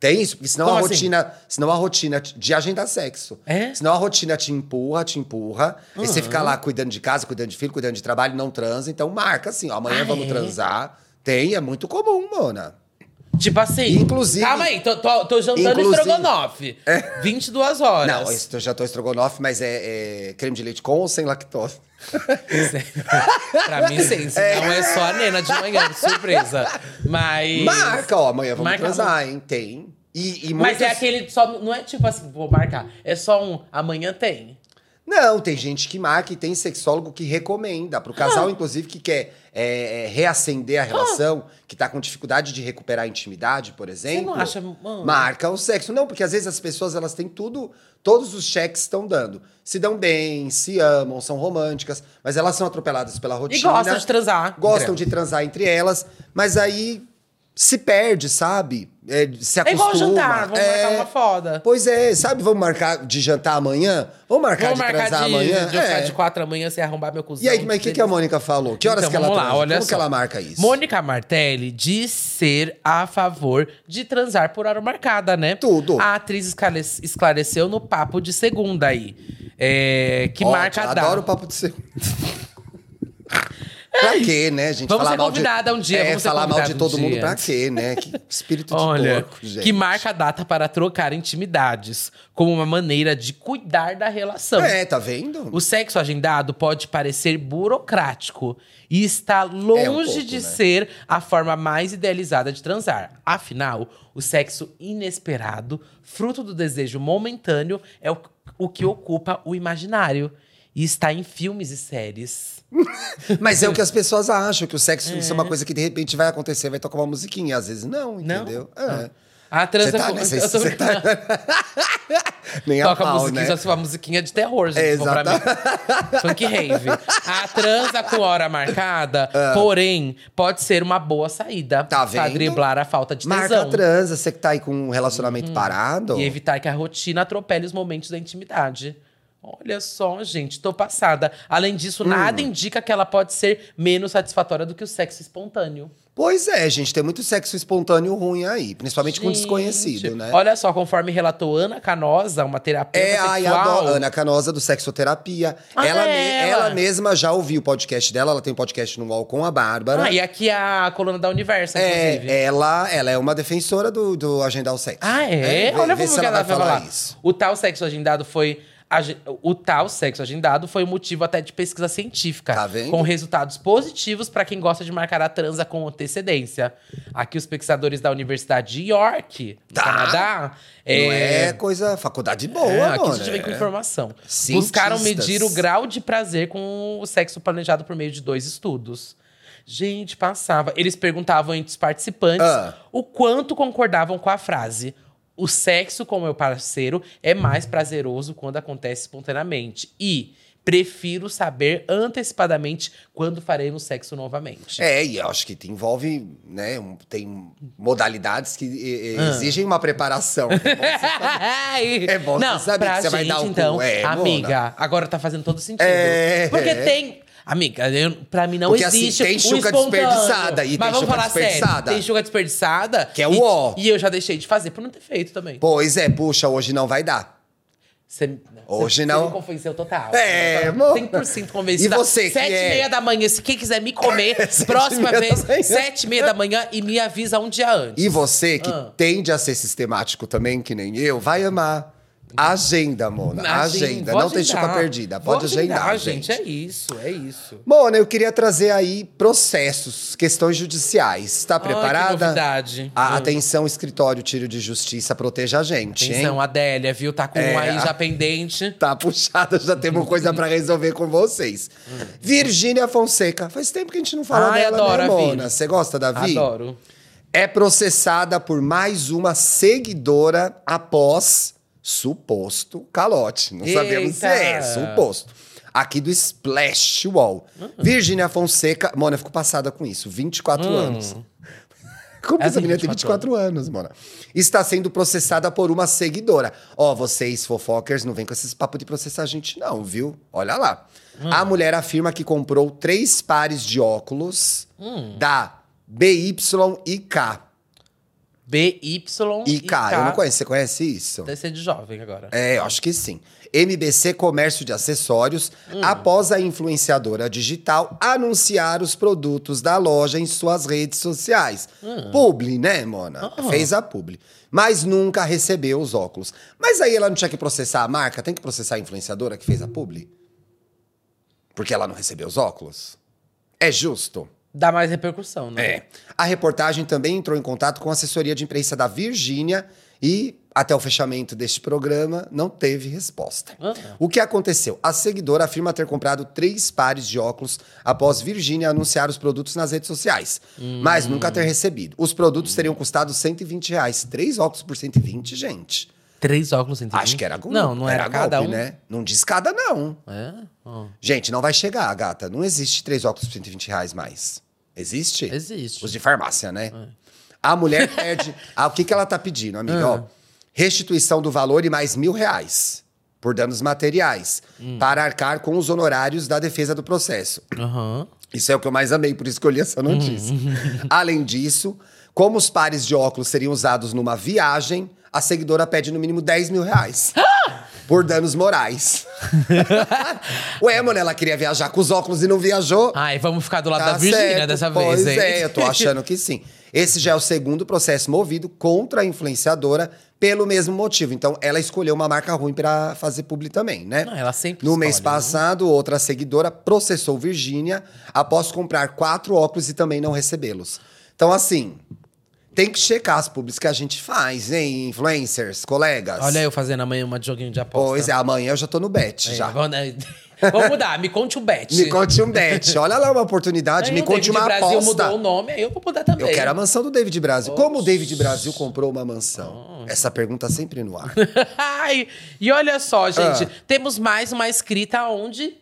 Tem isso? Porque senão Como a assim? rotina. Senão a rotina de agendar sexo. É? Senão a rotina te empurra, te empurra. E você fica lá cuidando de casa, cuidando de filho, cuidando de trabalho, não transa. Então marca assim, ó, amanhã Ah, vamos é? transar. Tem, é muito comum, Mona. Tipo assim. Inclusive- Calma aí, tô, tô, tô jantando estrogonofe. 22 horas. Não, eu já tô estrogonofe, mas é, é creme de leite com ou sem lactose? pra mim, sim. Senão é. só a nena de manhã, de surpresa. Mas. Marca, ó, amanhã vamos Marca- transar, hein? Tem. E, e Mas muitos- é aquele só. Não é tipo assim, vou marcar. É só um. Amanhã tem. Não, tem gente que marca e tem sexólogo que recomenda. Pro casal, Ah. inclusive, que quer é, é, reacender a relação, que tá com dificuldade de recuperar a intimidade, por exemplo. não acha- mano? Marca o sexo. Não, porque às vezes as pessoas elas têm tudo, todos os cheques estão dando. Se dão bem, se amam, são românticas, mas elas são atropeladas pela E rotina. gostam de transar. Gostam de transar entre elas, mas aí se perde, sabe? É, se É igual acostuma. jantar, vamos É. marcar uma foda. Pois é, sabe, vamos marcar de jantar amanhã? Vamos marcar Vamos de marcar transar de, amanhã? de É. de quatro da manhã sem arrombar meu cuzão. E aí, mas o que, que a Mônica falou? Que horas Então, que ela lá, Como só. que ela marca isso? Mônica Martelli diz ser a favor de transar por hora marcada, né? Tudo. A atriz esclare- esclareceu no papo de segunda aí. É, que Ótimo, marca a data. Adoro o papo de ser. pra quê, né, gente? Vamos falar ser mal de- convidada um dia, É, falar mal de convidada todo um mundo dia. pra quê, né? Que espírito de Olha, porco, gente. que marca a data para trocar intimidades, como uma maneira de cuidar da relação. É, tá vendo? O sexo agendado pode parecer burocrático e está longe É um pouco, de né? ser a forma mais idealizada de transar. Afinal, o sexo inesperado, fruto do desejo momentâneo, é o, o que ocupa o imaginário e está em filmes e séries. Mas é o que as pessoas acham, que o sexo isso é uma coisa que de repente vai acontecer, vai tocar uma musiquinha. Às vezes não, entendeu? É. A transa Você tá eu tô tá- Nem a Toca a pau, musiquinha, né? só se for uma musiquinha de terror, gente. É, pra mim. Funk rave. A transa com hora marcada, porém, pode ser uma boa saída. Ah. Tá Pra vendo? driblar a falta de Marca tesão. a transa, você que tá aí com um relacionamento parado. E evitar que a rotina atropele os momentos da intimidade. Olha só, gente, tô passada. Além disso, Hum. nada indica que ela pode ser menos satisfatória do que o sexo espontâneo. Pois é, gente, tem muito sexo espontâneo ruim aí, principalmente com Gente, desconhecido, né? Olha só, conforme relatou Ana Canosa, uma terapeuta É, ai, sexual. adoro. Ana Canosa do Sexoterapia. Ah, ela, é ela ela. mesma já ouviu o podcast dela, ela tem um podcast no UOL com a Bárbara. Ah, e aqui a coluna da Universo, inclusive. é, ela, ela é uma defensora do, do agendar o sexo. Ah, é? vê- Olha vê como se que ela ela vai falar falar. isso. O tal sexo agendado foi. O tal sexo agendado foi motivo até de pesquisa científica. Tá vendo? Com resultados positivos para quem gosta de marcar a transa com antecedência. Aqui, os pesquisadores da Universidade de York, no Tá. Canadá. Não é coisa, faculdade boa, É, aqui a mano. gente vem com é. informação. Cientistas. Buscaram medir o grau de prazer com o sexo planejado por meio de dois estudos. Gente, passava. Eles perguntavam entre os participantes Ah. o quanto concordavam com a frase. O sexo com meu parceiro é mais prazeroso quando acontece espontaneamente. E prefiro saber antecipadamente quando faremos sexo novamente. É, e eu acho que te envolve, né? um- tem modalidades que e- e- Ah. exigem uma preparação. É bom você Não, saber pra que você vai gente, dar o cu. então, É, amiga, agora tá fazendo todo sentido. É. Porque tem. Amiga, eu, pra mim não Porque, assim, existe. tem o chuca desperdiçada e Mas tem vamos chuca falar desperdiçada. sério. Tem chuca desperdiçada. Que é o e, ó. E eu já deixei de fazer por não ter feito também. Pois é, puxa, hoje não vai dar. Você, Hoje você não. me convenceu total. É, Você amor. 100% convencida. E você que Sete é- e meia da manhã, se quem quiser me comer, próxima e vez, sete e meia da manhã e me avisa um dia antes. E você, que Ah. tende a ser sistemático também, que nem eu, vai amar. Agenda, Mona. Agenda. Vou Não tem chuca agendar. perdida. Pode agendar, gente. gente. É isso, é isso. Mona, eu queria trazer aí processos, questões judiciais. Está Ai, que preparada? novidade. A- Hum. atenção, escritório Tiro de Justiça, proteja a gente, hein? Atenção, Adélia, viu? Tá com É, um aí já pendente. Tá puxada, já temos coisa pra resolver com vocês. Virgínia Fonseca. Faz tempo que a gente não fala Ai, dela, adoro né, a Vi. Mona? Você gosta da Vi? Adoro. É processada por mais uma seguidora após suposto calote. Não sabemos se é, Eita. suposto. Aqui do Splash Wall. Hum. Virgínia Fonseca. Mona, eu fico passada com isso. 24 Hum. anos. Como Ela essa menina tem 24 24 anos, Mona? Está sendo processada por uma seguidora. Ó, vocês fofokers, não vem com esses papos de processar a gente, não, viu? Olha lá. Hum. A mulher afirma que comprou três pares de óculos Hum. da. BY E K, eu não conheço. Você conhece isso? Deve ser de jovem agora. É, eu acho que sim. MBC Comércio de Acessórios, Hum. após a influenciadora digital anunciar os produtos da loja em suas redes sociais. Hum. Publi, né, Mona? Ah. Fez a publi. Mas nunca recebeu os óculos. Mas aí ela não tinha que processar a marca? Tem que processar a influenciadora que fez a publi? Porque ela não recebeu os óculos? É justo? Dá mais repercussão, né? É. A reportagem também entrou em contato com a assessoria de imprensa da Virgínia e, até o fechamento deste programa, não teve resposta. Ah. O que aconteceu? A seguidora afirma ter comprado três pares de óculos após Virgínia anunciar os produtos nas redes sociais, mas nunca ter recebido. Os produtos teriam custado 120 reais. Três óculos por 120, gente. Três óculos em Acho que era golpe. Não, não era, cada golpe, um. né? Não diz cada, não. É? Ó. Gente, não vai chegar, gata. Não existe três óculos por 120 reais mais. Existe? Existe. Os de farmácia, né? A mulher perde. ah, o que, que ela tá pedindo, amiga? Ó, restituição do valor e mais mil reais por danos materiais para arcar com os honorários da defesa do processo. Aham. Isso é o que eu mais amei, por isso que eu li essa notícia. Além disso, como os pares de óculos seriam usados numa viagem, a seguidora pede no mínimo 10 mil reais. por danos morais. Ué, mano, ela queria viajar com os óculos e não viajou. Ai, vamos ficar do lado Tá da Virgínia certo. dessa pois vez, hein? é, eu tô achando que sim. Esse já é o segundo processo movido contra a influenciadora pelo mesmo motivo. Então, ela escolheu uma marca ruim pra fazer publi também, né? Não, ela sempre No escolhe, mês né? passado, outra seguidora processou Virgínia após comprar quatro óculos e também não recebê-los. Então, assim, tem que checar as publis que a gente faz, hein, influencers, colegas. Olha eu fazendo amanhã uma joguinho de aposta. Pois é, amanhã eu já tô no bet, É, já. vamos, né? Vamos mudar, me conte um bet. Me conte um bet. Olha lá uma oportunidade, Aí me conte David uma Brasil aposta. mudou o nome, aí eu vou mudar também. Eu quero a mansão do David Brasil. Como o David Brasil comprou uma mansão? Essa pergunta sempre no ar. Ai, e olha só, gente, Ah. temos mais uma escrita onde?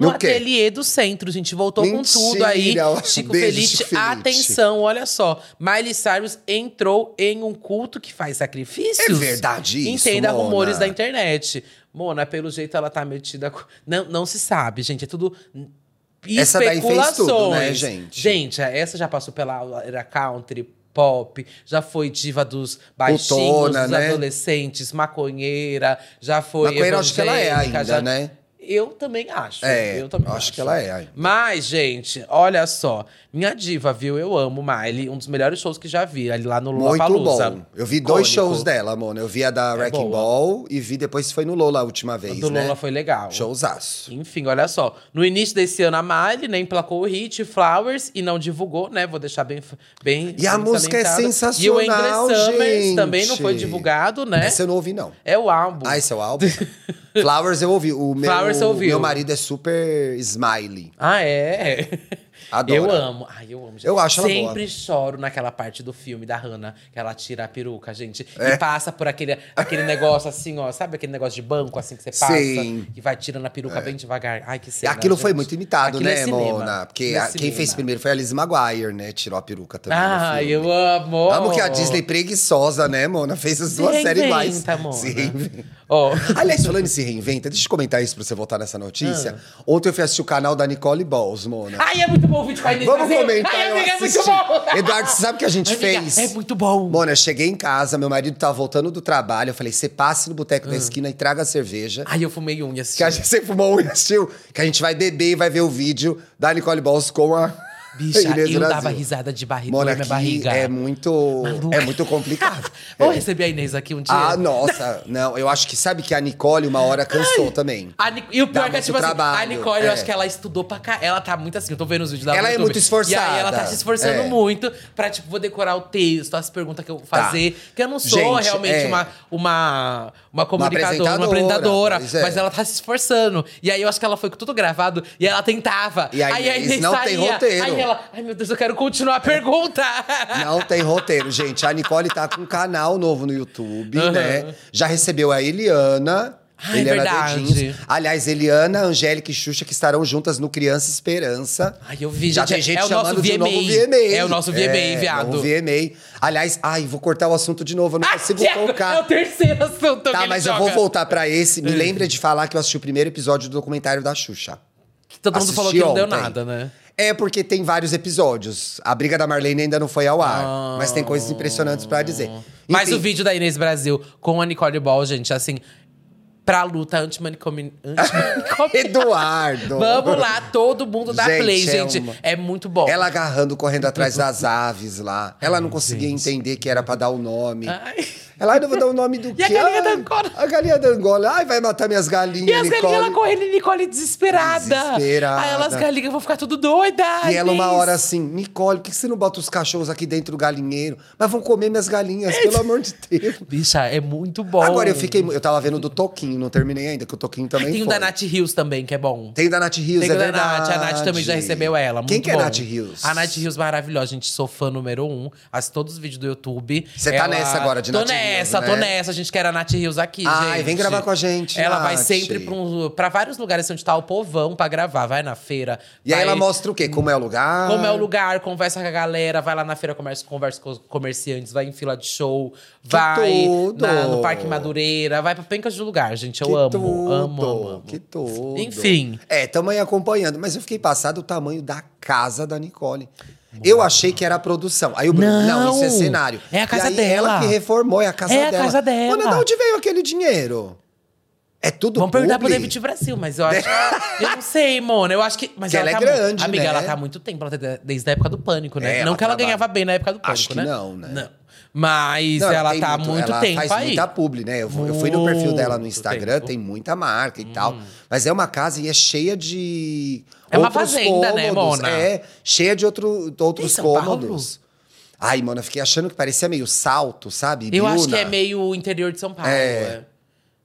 No ateliê do centro, gente. Voltou com Mentira, tudo aí. Chico Beijo, Felite, Chico Felite. atenção, olha só. Miley Cyrus entrou em um culto que faz sacrifícios. É verdade isso, Entenda Mona? rumores da internet. Mona, pelo jeito ela tá metida. com- Não, não se sabe, gente. É tudo. Essa daí fez tudo, né, gente? Gente, essa já passou pela era country, pop, já foi diva dos baixinhos, Putona, dos né? adolescentes, maconheira, já foi Maconheira, acho que ela é ainda, já- né? Eu também acho. É, eu também eu acho que ela é. Mas, gente, olha só. Minha diva, viu? Eu amo Miley. Um dos melhores shows que já vi. Ali lá no Muito Lollapalooza. bom. Eu vi dois Icônico. shows dela, mano. Eu vi a da É Wrecking. Ball e vi depois foi no Lola a última vez, Do né? Lola foi legal. Showzaço. Enfim, olha só. No início desse ano, a Miley né, emplacou o hit Flowers e não divulgou, né? Vou deixar bem. bem E a música é sensacional, E o Summers gente. também não foi divulgado, né? Essa eu não ouvi, não. É o álbum. Ah, esse é o álbum? Flowers eu ouvi. O meu, Flowers ouviu. meu marido é super smiley. Ah, é? Adora. Eu amo. Ai, eu amo. gente. Eu acho Sempre choro naquela parte do filme da Hannah, que ela tira a peruca, gente. É. E passa por aquele, aquele negócio assim, ó. Sabe aquele negócio de banco, assim, que você passa? Sim. E vai tirando a peruca bem devagar. Ai, que cena, Aquilo foi gente. muito imitado, Aquilo é né, cinema. Mona? Porque é a- quem fez primeiro foi a Liz Maguire, né? Tirou a peruca também. filme. eu amo. Amo que a Disney preguiçosa, né, Mona? Fez as duas séries reinventa, Mona. Se reinventa. Ó. Aliás, falando em se reinventa, deixa eu comentar isso pra você voltar nessa notícia. Ah. Ontem eu fui assistir o canal da Nicole Balls, Mona. Ai, é muito bom o vídeo com a Vamos Brasil. comentar, Ai, eu amiga, é muito assisti. bom. Eduardo, você sabe o que a gente Amiga, fez? É muito bom. Mona, eu cheguei em casa, meu marido tava voltando do trabalho. Eu falei, você passe no boteco Ah. da esquina e traga a cerveja. Ai, eu fumei unha Que a gente, você fumou um e assistiu. Que a gente vai beber e vai ver o vídeo da Nicole Balls com a Bicha, Inês eu Brasil. dava risada de barriga, Mona, minha barriga. é muito, Maluca. é muito complicado. Vou É. receber a Inês aqui um dia. Ah, nossa. Não, eu acho que sabe que a Nicole uma hora cansou também. A E o pior Dá é que, muito tipo assim, a trabalho, Nicole, eu é. acho que ela estudou pra cá. Ela tá muito assim, eu tô vendo os vídeos dela Ela é YouTube. muito esforçada. E aí ela tá se esforçando É. muito pra, tipo, vou decorar o texto, as perguntas que eu vou fazer. Que eu não sou Gente, realmente é. uma, uma, uma comunicadora, uma apresentadora, é. Mas ela tá se esforçando. E aí eu acho que ela foi com tudo gravado e ela tentava. E a aí a Inês não tem saía. roteiro. Ela, ai meu Deus, eu quero continuar a pergunta. Não tem roteiro, gente. A Nicole tá com um canal novo no YouTube, Aham. né? Já recebeu a Eliana. Ai, Eliana verdade. Dedinhos. Aliás, Eliana, Angélica e Xuxa que estarão juntas no Criança Esperança. Ai, eu vi, Já gente, tem gente é chamando de novo VMA. É o nosso VMA, viado. Novo VMA. Aliás, ai, vou cortar o assunto de novo, eu não Ah, consigo Diego, colocar. É o terceiro assunto que Tá, mas eu joga. vou voltar pra esse. Me lembra de falar que eu assisti o primeiro episódio do documentário da Xuxa. Todo mundo Assisti falou que não deu nada, né? É porque tem vários episódios. A briga da Marlene ainda não foi ao ar. Mas tem coisas impressionantes pra dizer. Mas Enfim, o vídeo da Inês Brasil com a Nicole Ball, gente, assim, pra luta antimanicomi... antimanicomi... Eduardo. Vamos lá, todo mundo dá Gente, play, é gente. uma- É muito bom. Ela agarrando, correndo atrás das aves lá. Ela não conseguia gente. entender que era pra dar o nome. Ai. Ela, ai, não vou dar o nome do E quê? a galinha da Ai, Angola? A galinha da Angola. Ai, vai matar minhas galinhas, E as Nicole. galinhas lá correndo e Nicole desesperada. Desesperada. Aí elas galinhas vão ficar tudo doidas. E ela uma hora assim, Nicole, por que você não bota os cachorros aqui dentro do galinheiro? Mas vão comer minhas galinhas, pelo amor de Deus. Bicha, é muito bom. Agora eu fiquei. Eu tava vendo do Toquinho, não terminei ainda, que o Toquinho também Tem o foi. da Nath Rios também, que é bom. Tem o da Nath Rios, Tem é o da verdade. Nath. A Nath também já recebeu ela. Quem muito que é bom. Nath Rios? A Nath Rios maravilhosa. Gente, sou fã número um. Assisto todos os vídeos do YouTube. Você tá nessa agora de tô Nath Rios, nessa, né? tô nessa. A gente quer a Nath Rios aqui, Ai, gente. vem gravar com a gente, Ela vai Nath. sempre pra, um- pra vários lugares onde tá o povão pra gravar. Vai na feira. E aí vai- ela mostra o quê? Como é o lugar? como é o lugar, conversa com a galera, vai lá na feira, conversa, conversa com os comerciantes, vai em fila de show, vai tudo! na- no Parque Madureira, vai pra pencas de lugar, gente. Eu Que amo, tudo, amo, amo, amo. Que tudo. Enfim. É, tamo aí acompanhando. Mas eu fiquei passado o tamanho da casa da Nicole. Eu achei que era a produção. Aí o Bruno, não, Não, isso é cenário. é a casa aí dela. Ela que reformou, é a casa É a dela. casa dela. Mano, de onde veio aquele dinheiro? É tudo Vamos perguntar pro? David Brasil, mas eu acho. eu não sei, Mona. Eu acho que. Mas Que ela é tá grande, Amiga, né? ela tá há muito tempo, ela tá desde a época do pânico, né? É, não ela que ela trabalha. ganhava bem na época do pânico, Acho que né? não, né? Não. Mas Não, ela tem tá há muito ela tempo faz aí. muita publi, né? Eu, fui- eu fui no perfil dela no Muito Instagram, tempo. Hum. tem muita marca e tal. Mas é uma casa e é cheia de. É uma fazenda, né, cômodos. Mona? É, cheia de outro, outros cômodos. Ai, mano, eu fiquei achando que parecia meio salto, sabe? Eu acho que é meio interior de São Paulo. É. é.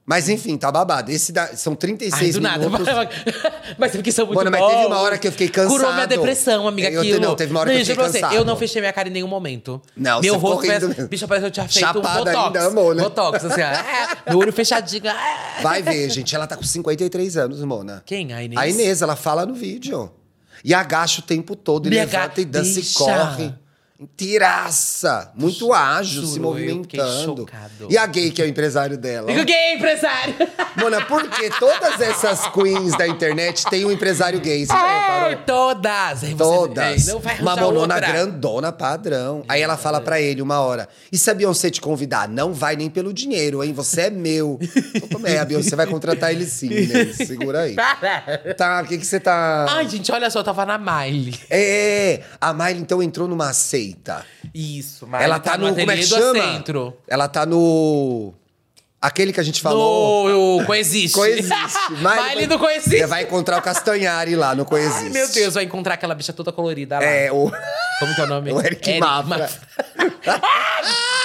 Mas enfim, tá babado. Esse dá- são 36 Ai, do nada. minutos. mas é porque são muito Mano, mas teve uma hora que eu fiquei cansado. Curou minha depressão, amiga, Eu te- aquilo. não, teve uma hora que eu fiquei você, cansado. Eu não fechei minha cara em nenhum momento. Não, Meu você rosto parece... mesmo. Bicho, parece que eu tinha feito Chapada um botox. ainda, amor, né? Botox, assim, ó. Ah, meu olho fechadinho. ah. Vai ver, gente. Ela tá com 53 anos, Mona. Quem? A Inês? A Inês, ela fala no vídeo. E agacha o tempo todo, e Me levanta e dança e corre. Tiraça! Muito ágil, Juro, se movimentando. E a gay, que é o empresário dela. Digo gay, empresário. Mona, por que todas essas queens da internet têm um empresário gay? Você já? Ai, todas. Aí você- Todas. Ei, não vai uma monona outra. grandona padrão. Aí ela fala pra ele uma hora: E se a Beyoncé te convidar? Não vai nem pelo dinheiro, hein? Você é meu. Como é? A Beyoncé vai contratar ele sim, né? Segura aí. Tá, o que que você tá. Ai, gente, olha só, eu tava na Miley. É, a Miley então entrou numa seita. Isso, Miley ela tá, no. Como é que chama? Centro. Ela tá no. Aquele que a gente falou. No, Coexiste. Coexiste. Miley do Coexiste. Você vai encontrar o Castanhari lá no Coexiste. Ai, meu Deus, vai encontrar aquela bicha toda colorida lá. É, o. Como que é o nome? O Eric Mafra.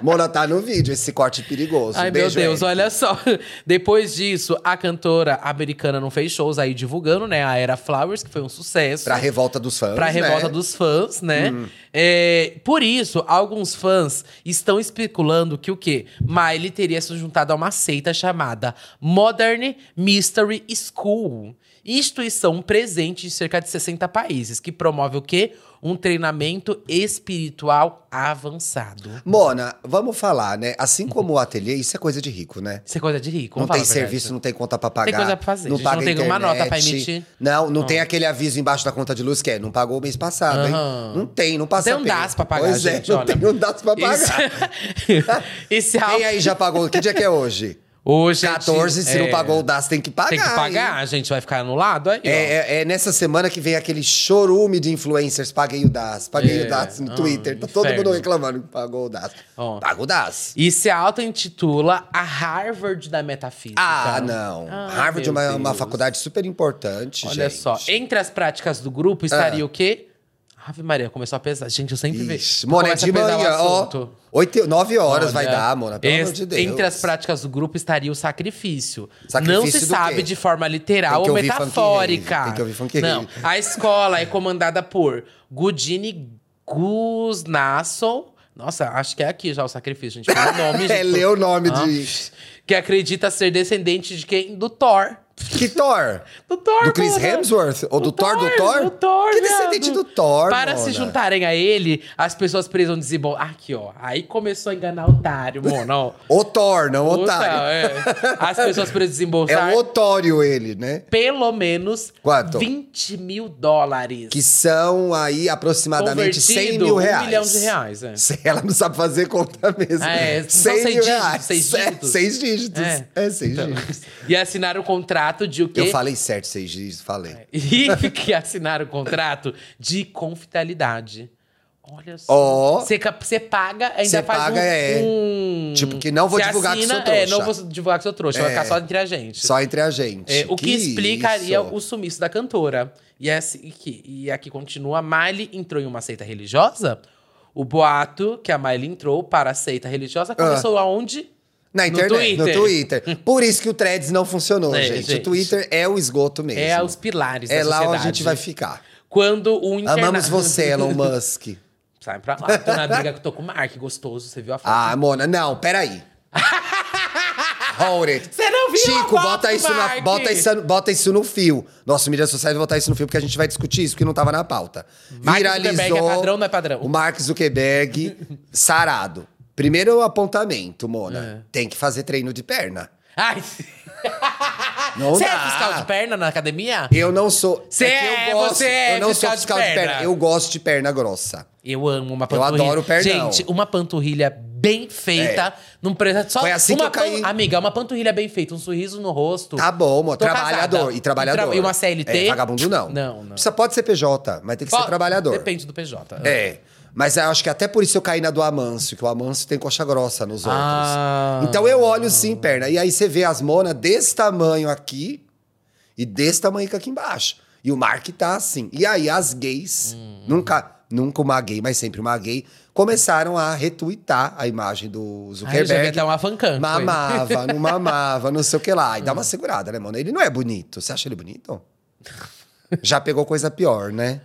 Mona tá no vídeo, esse corte perigoso. Ai, Beijo, meu Deus, Eric. olha só. Depois disso, a cantora americana não fez shows aí divulgando, né? A Era Flowers, que foi um sucesso. Pra revolta dos fãs. Pra revolta né? dos fãs, né? É, por isso, alguns fãs estão especulando que o quê? Miley teria se juntado a uma seita chamada Modern Mystery School. Instituição presente em cerca de 60 países, que promove o quê? Um treinamento espiritual avançado. Mona, vamos falar, né? Assim como o ateliê, isso é coisa de rico, né? Isso é coisa de rico. Não tem serviço, não tem conta pra pagar. coisa pra fazer. Não paga não tem uma internet. nota pra emitir. Não, não tem aquele aviso embaixo da conta de luz que é, não pagou o mês passado, hein? Aham. Não tem, não passa Tem um. DAS pra pagar, pois gente, é, não olha. tem um DAS pra pagar. Isso- Esse álbum... Quem aí já pagou? Que dia que é hoje? Hoje, 14, se não é, pagou o DAS, tem que pagar. Tem que hein? pagar, a gente vai ficar anulado aí. É, é- é nessa semana que vem aquele chorume de influencers. Paguei o DAS, paguei É. o DAS no Ah, Twitter. Tá todo mundo reclamando que pagou o DAS. Ó. Paga o DAS. E se auto-intitula a Harvard da metafísica. Ah, não. Ah, Harvard é uma, uma faculdade super importante, Olha gente. só, entre as práticas do grupo estaria Ah. o quê? Ave Maria, começou a pesar. Gente, eu sempre vejo. Mona, é de manhã, ó. assunto. Oito, nove horas vai dar, Mona, pelo amor de Deus. Entre as práticas do grupo estaria o sacrifício. Sacrifício não se sabe quê? de forma literal ou metafórica. tem que ouvir funk não, a escola é comandada por Gudini Gusnason. Nossa, acho que é aqui já o sacrifício, gente. Nome, É, gente. lê o nome Ah, de... Que acredita ser descendente de quem? Do Thor. Que Thor? Do Thor, Do Chris mano. Hemsworth? Ou do, Thor, do Thor? Do Thor, Que descendente do Thor, Para Mona. se juntarem a ele, as pessoas precisam desembolsar. Aqui, ó. Aí começou a enganar o otário, mano. O Thor, não o otário. é. As pessoas precisam É desembolsar o otório ele, né? pelo menos Quanto? 20 mil dólares. Que são aí aproximadamente 100 Convertido, mil um reais. milhão de reais, é. Ela não sabe fazer conta mesmo. É, são 100 seis mil dígitos, reais. seis É, dígitos. seis dígitos. É. É, seis Então, dígitos. e assinaram o contrato de o quê? Eu falei certo, seis dígitos, falei. E que assinaram o contrato de confidencialidade. Olha só. Você você paga, ainda faz paga, um, é. um- Tipo, que não vou Você divulgar que sou É, não trouxa. vou divulgar que sou trouxa. Vai É. ficar só entre a gente. Só entre a gente. É, o que, explicaria isso? o sumiço da cantora. E, é assim, que, e aqui continua, Miley entrou em uma seita religiosa? O boato que a Miley entrou para a seita religiosa começou aonde? Na No internet, no Twitter. Twitter. Por isso que o Threads não funcionou, É, gente. gente. O Twitter é o esgoto mesmo. É os pilares É da lá onde a sociedade. gente vai ficar. Quando o interna... Amamos você, Elon Musk. Sai pra lá. Tô na briga que tô com o Mark, gostoso. Você viu a foto? Ah, Mona, não, peraí. Hold it. Você não viu a Chico, foto bota isso, na, Mark? bota, isso, bota isso no fio. Nossa, mídia social vai botar isso no fio, porque a gente vai discutir isso, porque não tava na pauta. Mark Viralizou. Zuckerberg é padrão não é padrão? O Mark Zuckerberg, sarado. Primeiro apontamento, Mona. É. Tem que fazer treino de perna. Ai! Não Você dá. é fiscal de perna na academia? Eu não sou. Cê que é, eu gosto, você é Eu não fiscal sou de fiscal de perna. perna. Eu gosto de perna grossa. Eu amo uma Eu panturrilha. adoro pernão. Gente, uma panturrilha bem feita, não precisa só Foi assim uma que eu caí. pan- Amiga, uma panturrilha bem feita, um sorriso no rosto. Tá bom, amor. Trabalhador. casada. E trabalhador. E, uma CLT? É, vagabundo não. Não, não. Precisa, pode ser PJ, mas tem que ser trabalhador. Depende do PJ. É. Mas eu acho que até por isso eu caí na do Amâncio, que o Amâncio tem coxa grossa nos outros. Ah. Então eu olho sim, perna. E aí você vê as monas desse tamanho aqui e desse tamanho aqui embaixo. E o Mark tá assim. E aí as gays Hum. nunca. nunca uma gay, mas sempre uma gay, começaram a retweetar a imagem do Ai, Zuckerberg. até uma fancam. ele. Mamava, não mamava, não sei o que lá. E dá uma segurada, né, mano? Ele não é bonito. Você acha ele bonito? Já pegou coisa pior, né?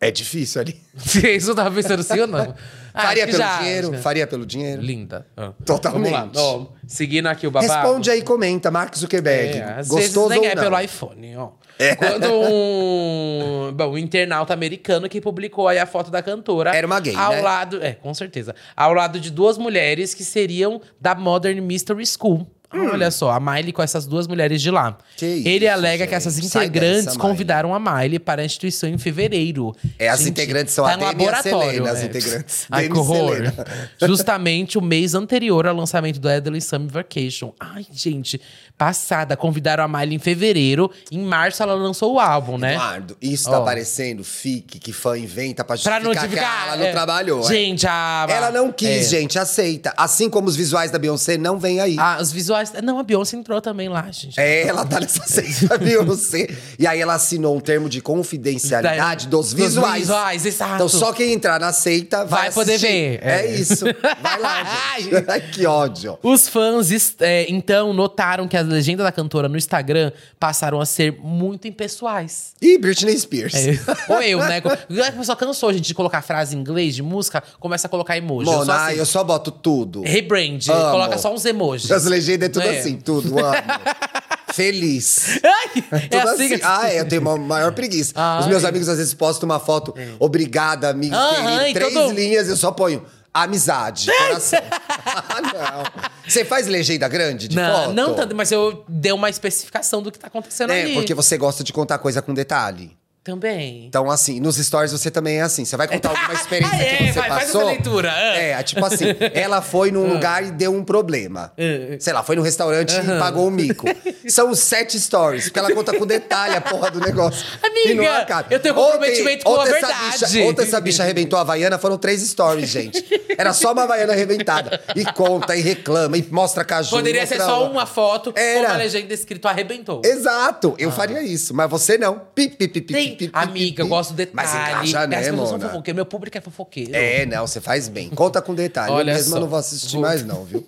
É difícil ali. Isso eu tava pensando sim ou não? Ah, faria pelo já, dinheiro? já. Faria pelo dinheiro? Linda. Ah. Totalmente. Vamos lá. Ó, seguindo aqui o babado. Responde aí, comenta. Mark Zuckerberg. É, Gostoso nem ou é não? pelo iPhone, ó. É. Quando um, bom, um internauta americano que publicou aí a foto da cantora. Era uma gay, Ao né? lado, é, com certeza. Ao lado de duas mulheres que seriam da Modern Mystery School. Ah, Olha só, a Miley com essas duas mulheres de lá. Hum. Que Ele isso, alega gente. que essas integrantes dessa, convidaram a Miley para a instituição em fevereiro. É, as integrantes são tá a Demi a laboratório, Selena, as é. integrantes. Ai, que horror. Justamente o mês anterior ao lançamento do Adele Summer Vacation. Ai, gente, passada. Convidaram a Miley em fevereiro. Em março ela lançou o álbum, né? Eduardo, isso tá Ó. parecendo fique que fã inventa pra Pra justificar, notificar. que ela não é. trabalhou. é. Gente, a. Ela não quis, é. gente, aceita. Assim como os visuais da Beyoncé não vem aí. Ah, os visuais. Não, a Beyoncé entrou também lá, gente. É, ela tá nessa seita Beyoncé. E aí ela assinou um termo de confidencialidade Da- dos dos visuais. visuais, exato. Então só quem entrar na seita vai, Vai poder ver, É. é. isso. Vai lá, gente. Ai, que ódio. Os fãs, é, então, notaram que as legendas da cantora no Instagram passaram a ser muito impessoais. E Britney Spears. É. Ou eu, né? A pessoa cansou, gente, de colocar frase em inglês de música, começa a colocar emoji. eu sou Mona, assim, eu só boto tudo. rebrand, coloca só uns emojis. As legendas é tudo É. assim, tudo, amo. Feliz. Ai, é assim, assim. Ah, é, eu tenho uma maior preguiça. Ai. Os meus amigos às vezes postam uma foto, obrigada, amigo Ah, ai, Três todo- linhas, eu só ponho amizade, coração. ah, não. Você faz legenda grande de Não, foto? não tanto, mas eu dei uma especificação do que tá acontecendo É, ali. porque você gosta de contar coisa com detalhe. Também. Então, assim, nos stories você também é assim. Você vai contar alguma experiência Ah, é, que você vai, faz passou. essa leitura, ah. É, tipo assim, ela foi num lugar e deu um problema. Sei lá, foi no restaurante e pagou um mico. São os sete stories, porque ela conta com detalhe a porra do negócio. Amiga, E não acaba. eu tenho comprometimento com a essa verdade. Bicha, ontem essa bicha arrebentou a Havaiana, foram três stories, gente. Era só uma Havaiana arrebentada. E conta, e reclama, e mostra caju. Poderia ser mostra- só uma foto com Era. uma legenda escrito arrebentou. Exato, eu faria isso, mas você não. Pi, pi, pi, pi, Tem, amiga, eu gosto do detalhe. Mas engaja, As né, pessoas são Mona? fofoqueiras, meu público é fofoqueiro. É, não, você faz bem. Conta com detalhe. Olha eu mesmo só. não vou assistir Vou- mais, não, viu?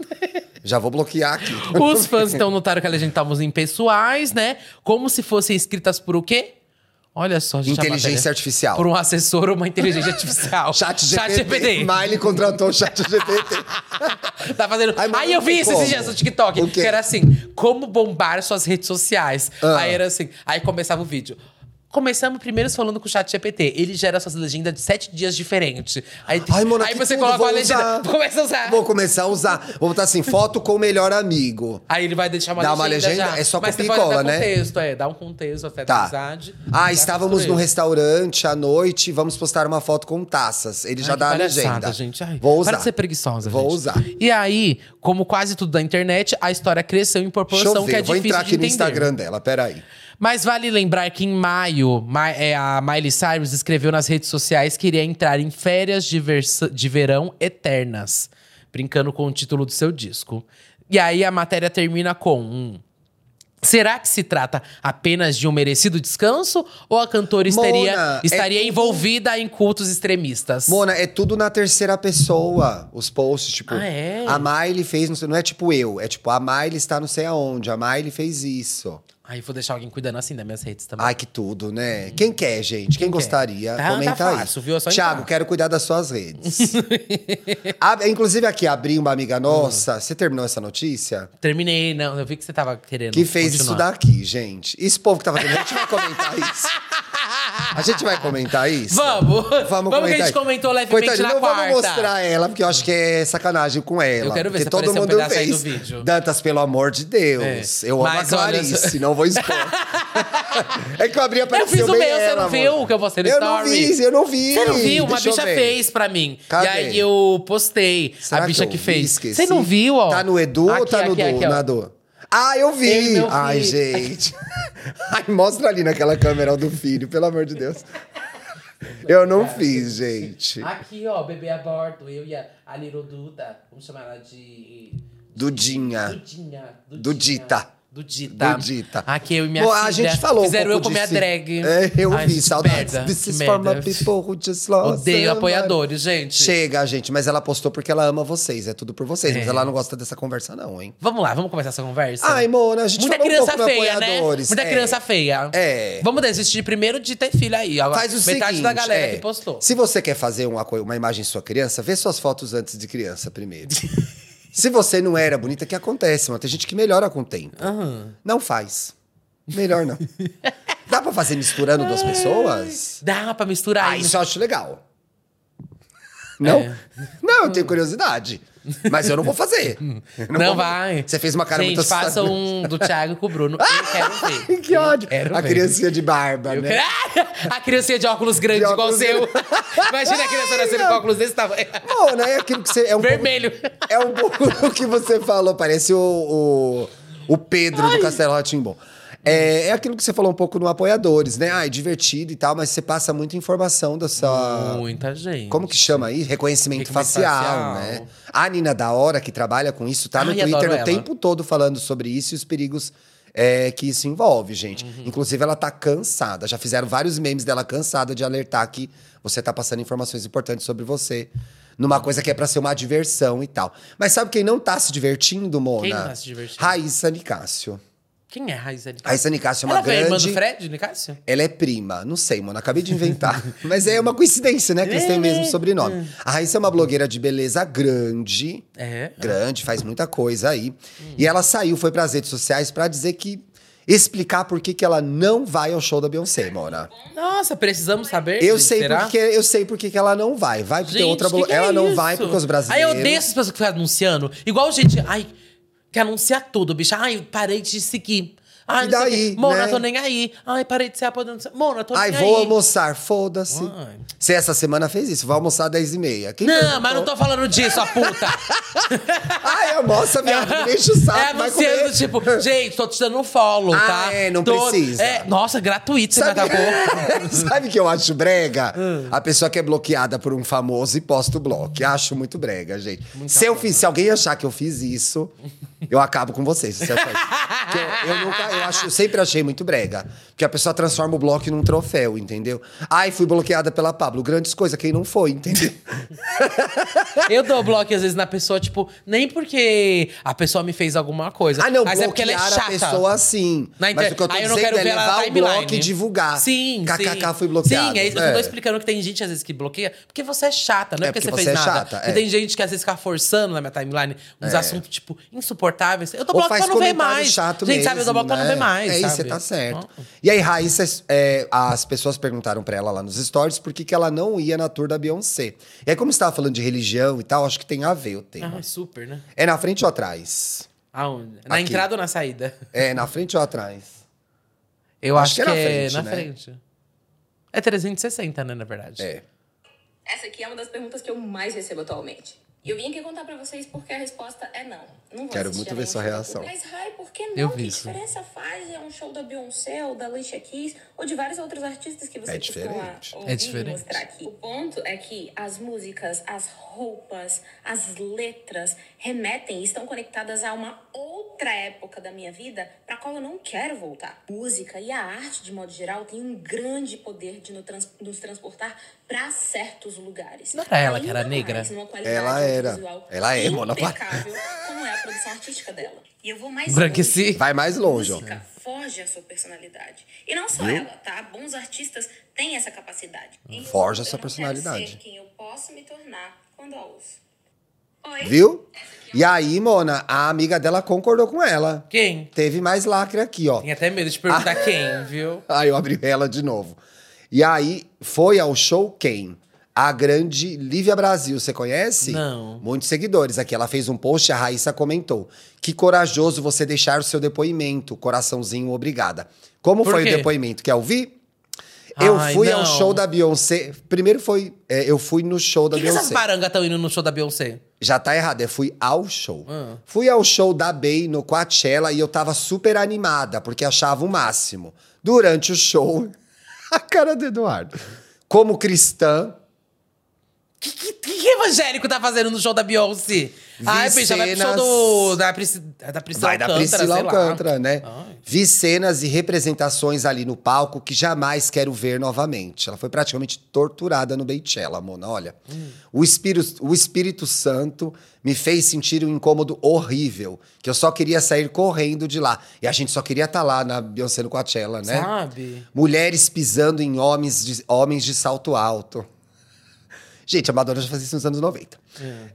Já vou bloquear aqui. Os fãs então notaram que a legenda tava em pessoais, né? Como se fossem escritas por o quê? Olha só, gente. a Inteligência matéria. artificial. Por um assessor ou uma inteligência artificial. Chat GPT. Miley contratou o chat GPT. Tá fazendo. Ai, mas Aí eu vi isso como. esses dias no TikTok. O quê? Que era assim: como bombar suas redes sociais. Ah. Aí era assim. Aí começava o vídeo. Começamos primeiro falando com o chat GPT. Ele gera suas legendas de sete dias diferentes. Aí, Ai, Mona, aí você tudo, coloca a legenda. usar. Começa a usar. Vou começar a usar. Vou botar assim, foto com o melhor amigo. Aí ele vai deixar uma Dá legenda. uma legenda? já. É só Mas copia e cola, né? contexto, é. Dá um contexto até da Tá. amizade. Ah, Dá estávamos num restaurante à noite, vamos postar uma foto com taças. Ele já Ai, dá que a legenda. gente. Ai, Vou usar. Para de ser preguiçosa, Vou gente. usar. E aí, como quase tudo da internet, a história cresceu em Deixa proporção eu ver, que é vou difícil entrar aqui no. Instagram dela, peraí. Mas vale lembrar que em maio, Ma- é, a Miley Cyrus escreveu nas redes sociais que iria entrar em férias de, de verão eternas, brincando com o título do seu disco. E aí a matéria termina com um. Será que se trata apenas de um merecido descanso? Ou a cantora estaria, Mona, é estaria tudo- envolvida em cultos extremistas? Mona, é tudo na terceira pessoa, os posts, tipo... Ah, é? A Miley fez, não, sei- não é tipo eu, é tipo, a Miley está não sei aonde, a Miley fez isso. Aí vou deixar alguém cuidando assim das minhas redes também. Ai, que tudo, né? Quem quer, gente? Quem, quer? gostaria? Tá- comenta tá aí. fácil, viu? É só Thiago, quero cuidar das suas redes. Inclusive aqui, abri uma amiga nossa. Você terminou essa notícia? Terminei, não. Eu vi que você tava querendo. Que fez isso continuar. daqui, gente. Esse povo que tava vendo, a gente vai comentar isso. A gente vai comentar isso? Vamos! Vamos, Vamos que a gente comentou levemente Coitadinha, na não quarta. vamos mostrar ela, porque eu acho que é sacanagem com ela. Eu quero ver se todo aparecer um mundo pedaço aí fez. do vídeo. Dantas, pelo amor de Deus. É. Eu amo a Mas olha Clarice, só- não vou expor. é que eu abri a Eu fiz o meu, você ela, não amor. viu o que eu postei no Eu story? não vi, eu não vi. Você não viu? Uma Deixa eu bicha fez pra mim. Cadê? E aí eu postei. Será a bicha eu que, vi? fez. Esqueci? Você não viu, ó? Tá no Edu ou Aqui, tá no aqui, Du? aqui, na? Ah, eu Eu vi! Ai, gente. Ai, mostra ali naquela câmera o do filho, pelo amor de Deus. Eu não fiz, gente. Aqui, ó, bebê a bordo. Eu e a, a Little Duda. Vamos chamar ela de. Dudinha. Dudinha. Dudita. Do Dita. Do Dita. Aqui eu e minha Bom, filha a gente falou um fizeram eu pouco comer a disso. drag. É, eu Ai, vi, saudades. merda, This is for my merda. people who just lost Odeio apoiadores, gente. Chega, gente, mas ela postou porque ela ama vocês, é tudo por vocês. Mas É. ela não gosta dessa conversa, não, hein? Vamos lá, vamos começar essa conversa? Ai, Mona, a gente Muita falou um criança pouco no feia, né? apoiadores. Muita É. criança feia. É. Vamos desistir primeiro de ter filho aí. Faz o Metade seguinte, da galera é, que postou. Se você quer fazer uma, uma imagem de sua criança, vê suas fotos antes de criança primeiro. se você não era bonita, que acontece, mano? Tem gente que melhora com o tempo. Não faz. Melhor não. Dá pra fazer misturando duas pessoas? Dá pra misturar Ah, isso eu acho legal. Não? É. Não, eu tenho curiosidade. Mas eu não vou fazer. Eu Não, vou- vai. Você fez uma cara Gente, muito faça um do Thiago com o Bruno. Eu quero ver. Ai, que ódio. quero A ver. criancinha de barba, Eu né? quero- A criancinha de óculos grandes, De igual o óculos seu. Imagina a criança nascendo com óculos desse tamanho. Mona, é aquilo que você. É um Vermelho. Pouco, é um pouco o que você falou, parece o, o, o Pedro do Castelo Ratimbom. É, é aquilo que você falou um pouco no Apoiadores, né? Ah, é divertido e tal, mas você passa muita informação da sua. Muita gente. Como que chama aí? Reconhecimento, Reconhecimento facial, facial. né? A Nina da Hora, que trabalha com isso, tá no Ai, Twitter o tempo todo falando sobre isso e os perigos é, que isso envolve, gente. Uhum. Inclusive, ela tá cansada. Já fizeram vários memes dela cansada de alertar que você tá passando informações importantes sobre você. Numa coisa que é pra ser uma diversão e tal. Mas sabe quem não tá se divertindo, Mona? Quem não tá se divertindo? Raíssa Nicásio. Quem é a Raíssa Nicásio? Raíssa Nicásio é uma Ela foi a irmã grande... do Fred, Nicásio? Ela é prima, não sei, mano, acabei de inventar. Mas é uma coincidência, né? Que eles têm o mesmo sobrenome. A Raíssa é uma blogueira de beleza grande. É. Grande, faz muita coisa aí. E ela saiu, foi pras redes sociais pra dizer que. Explicar por que, que ela não vai ao show da Beyoncé, Mona. Nossa, precisamos saber. Eu gente, sei será? porque eu sei por que ela não vai. Vai porque Gente, outra que que é ela não isso? vai porque os Aí brasileiros. eu odeio essas pessoas que ficam anunciando. Igual gente, ai, que anuncia tudo, bicho. Ai, parei de seguir. Ai, E sei o daí. Mona, né? tô nem aí. Ai, parei de ser apoiando. Mona, tô Ai, nem vou aí. almoçar, foda-se. Ai. Você essa semana fez isso, vai almoçar às 10h30. Quem Não, perguntou? mas não tô falando disso, a puta. Ai, almoça, viado, me enche o saco, É vai comer. tipo, gente, tô te dando um follow, Ah, tá? é, não Tô- precisa. É, nossa, gratuito, você me Sabe, atacou. Sabe o que eu acho brega? Hum. A pessoa que é bloqueada por um famoso e posta o bloco. Acho muito brega, gente. se, eu fiz, se alguém achar que eu fiz isso, eu acabo com vocês. se eu, eu nunca, eu, acho, eu sempre achei muito brega. Porque a pessoa transforma o bloco num troféu, entendeu? Ai, fui bloqueada pela Pablo. Grandes coisas, quem não foi, entendeu? Eu dou bloco às vezes na pessoa, tipo, nem porque a pessoa me fez alguma coisa. Ah, não, mas é porque ela é chata. a pessoa assim. Na Mas inter- o que eu tô Aí eu não dizendo quero é levar o bloco e divulgar. Sim, KKK sim. fui bloqueado. Sim, é isso. Eu É. tô explicando que tem gente às vezes que bloqueia porque você é chata, não é, É porque, porque você você fez é nada. chata, é. tem gente que às vezes fica forçando na minha timeline uns É. assuntos, tipo, insuportáveis. Eu bloco faz pra não ver mais. chato gente, mesmo, sabe, eu dou bloco pra não né? ver mais. É isso, você tá certo. E aí, Raíssa, é, as pessoas perguntaram pra ela lá nos stories por que, que ela não ia na tour da Beyoncé. E aí, como você tava falando de religião e tal, acho que tem a ver o tema. Ah, super, né? É na frente ou atrás? Aonde? Na Aqui. entrada ou na saída? É na frente ou atrás? Eu Acho acho, que é que, na é frente, na né? frente. É 360, né, na verdade. É. Essa aqui é uma das perguntas que eu mais recebo atualmente. E eu vim aqui contar pra vocês porque a resposta é não. Não vou Quero muito ver sua reação. Mas, Rai, por que não? Eu vi que isso. diferença faz é um show da Beyoncé ou da Alicia Keys ou de vários outros artistas que você É diferente. ouvir É diferente. mostrar aqui? O ponto é que as músicas, as roupas, as letras remetem e estão conectadas a uma outra época da minha vida para qual eu não quero voltar. Música e a arte, de modo geral, tem um grande poder de nos transportar para certos lugares. Não era ela que era negra? Ela era. Ela é, impecável, como é a produção artística dela. E eu vou mais Branqueci. longe. Vai mais longe, ó. Música forja a sua personalidade. E não só Viu? ela, tá? Bons artistas têm essa capacidade. Forja a eu sua não quero personalidade. ser quem eu posso me tornar quando a ouço. Oi? Viu? E aí, Mona, a amiga dela concordou com ela. Quem? Teve mais lacre aqui, ó. Tem até medo de perguntar Ah. quem, viu? Aí eu abri ela de novo. E aí, foi ao show quem? A grande Lívia Brasil, você conhece? Não. Muitos seguidores aqui. Ela fez um post e a Raíssa comentou. Que corajoso você deixar o seu depoimento. Coraçãozinho, obrigada. Como Por foi quê? o depoimento? Quer ouvir? Eu Ai, fui ao não. show da Beyoncé. Primeiro foi. é, eu fui no show da Por que, que essas barangas estão indo no show da Beyoncé? Já tá errado, é fui ao show. Ah. Fui ao show da Bey no Coachella e eu tava super animada, porque achava o máximo. Durante o show, a cara do Eduardo. Como cristã, que, que, que evangélico tá fazendo no show da Beyoncé? Ai, bicha, vai pro show do, da, Prisci- da Priscila Vai da Alcântara, Priscila sei lá. Alcântara, né? Ai. Vi cenas e representações ali no palco que jamais quero ver novamente. Ela foi praticamente torturada no Beychella, Mona. Olha, o, espírito, o Espírito Santo me fez sentir um incômodo horrível, que eu só queria sair correndo de lá. E a gente só queria estar lá na Beyoncé no Coachella, né? Sabe? Mulheres pisando em homens de, homens de salto alto. Gente, a Madonna já fazia isso nos anos 90.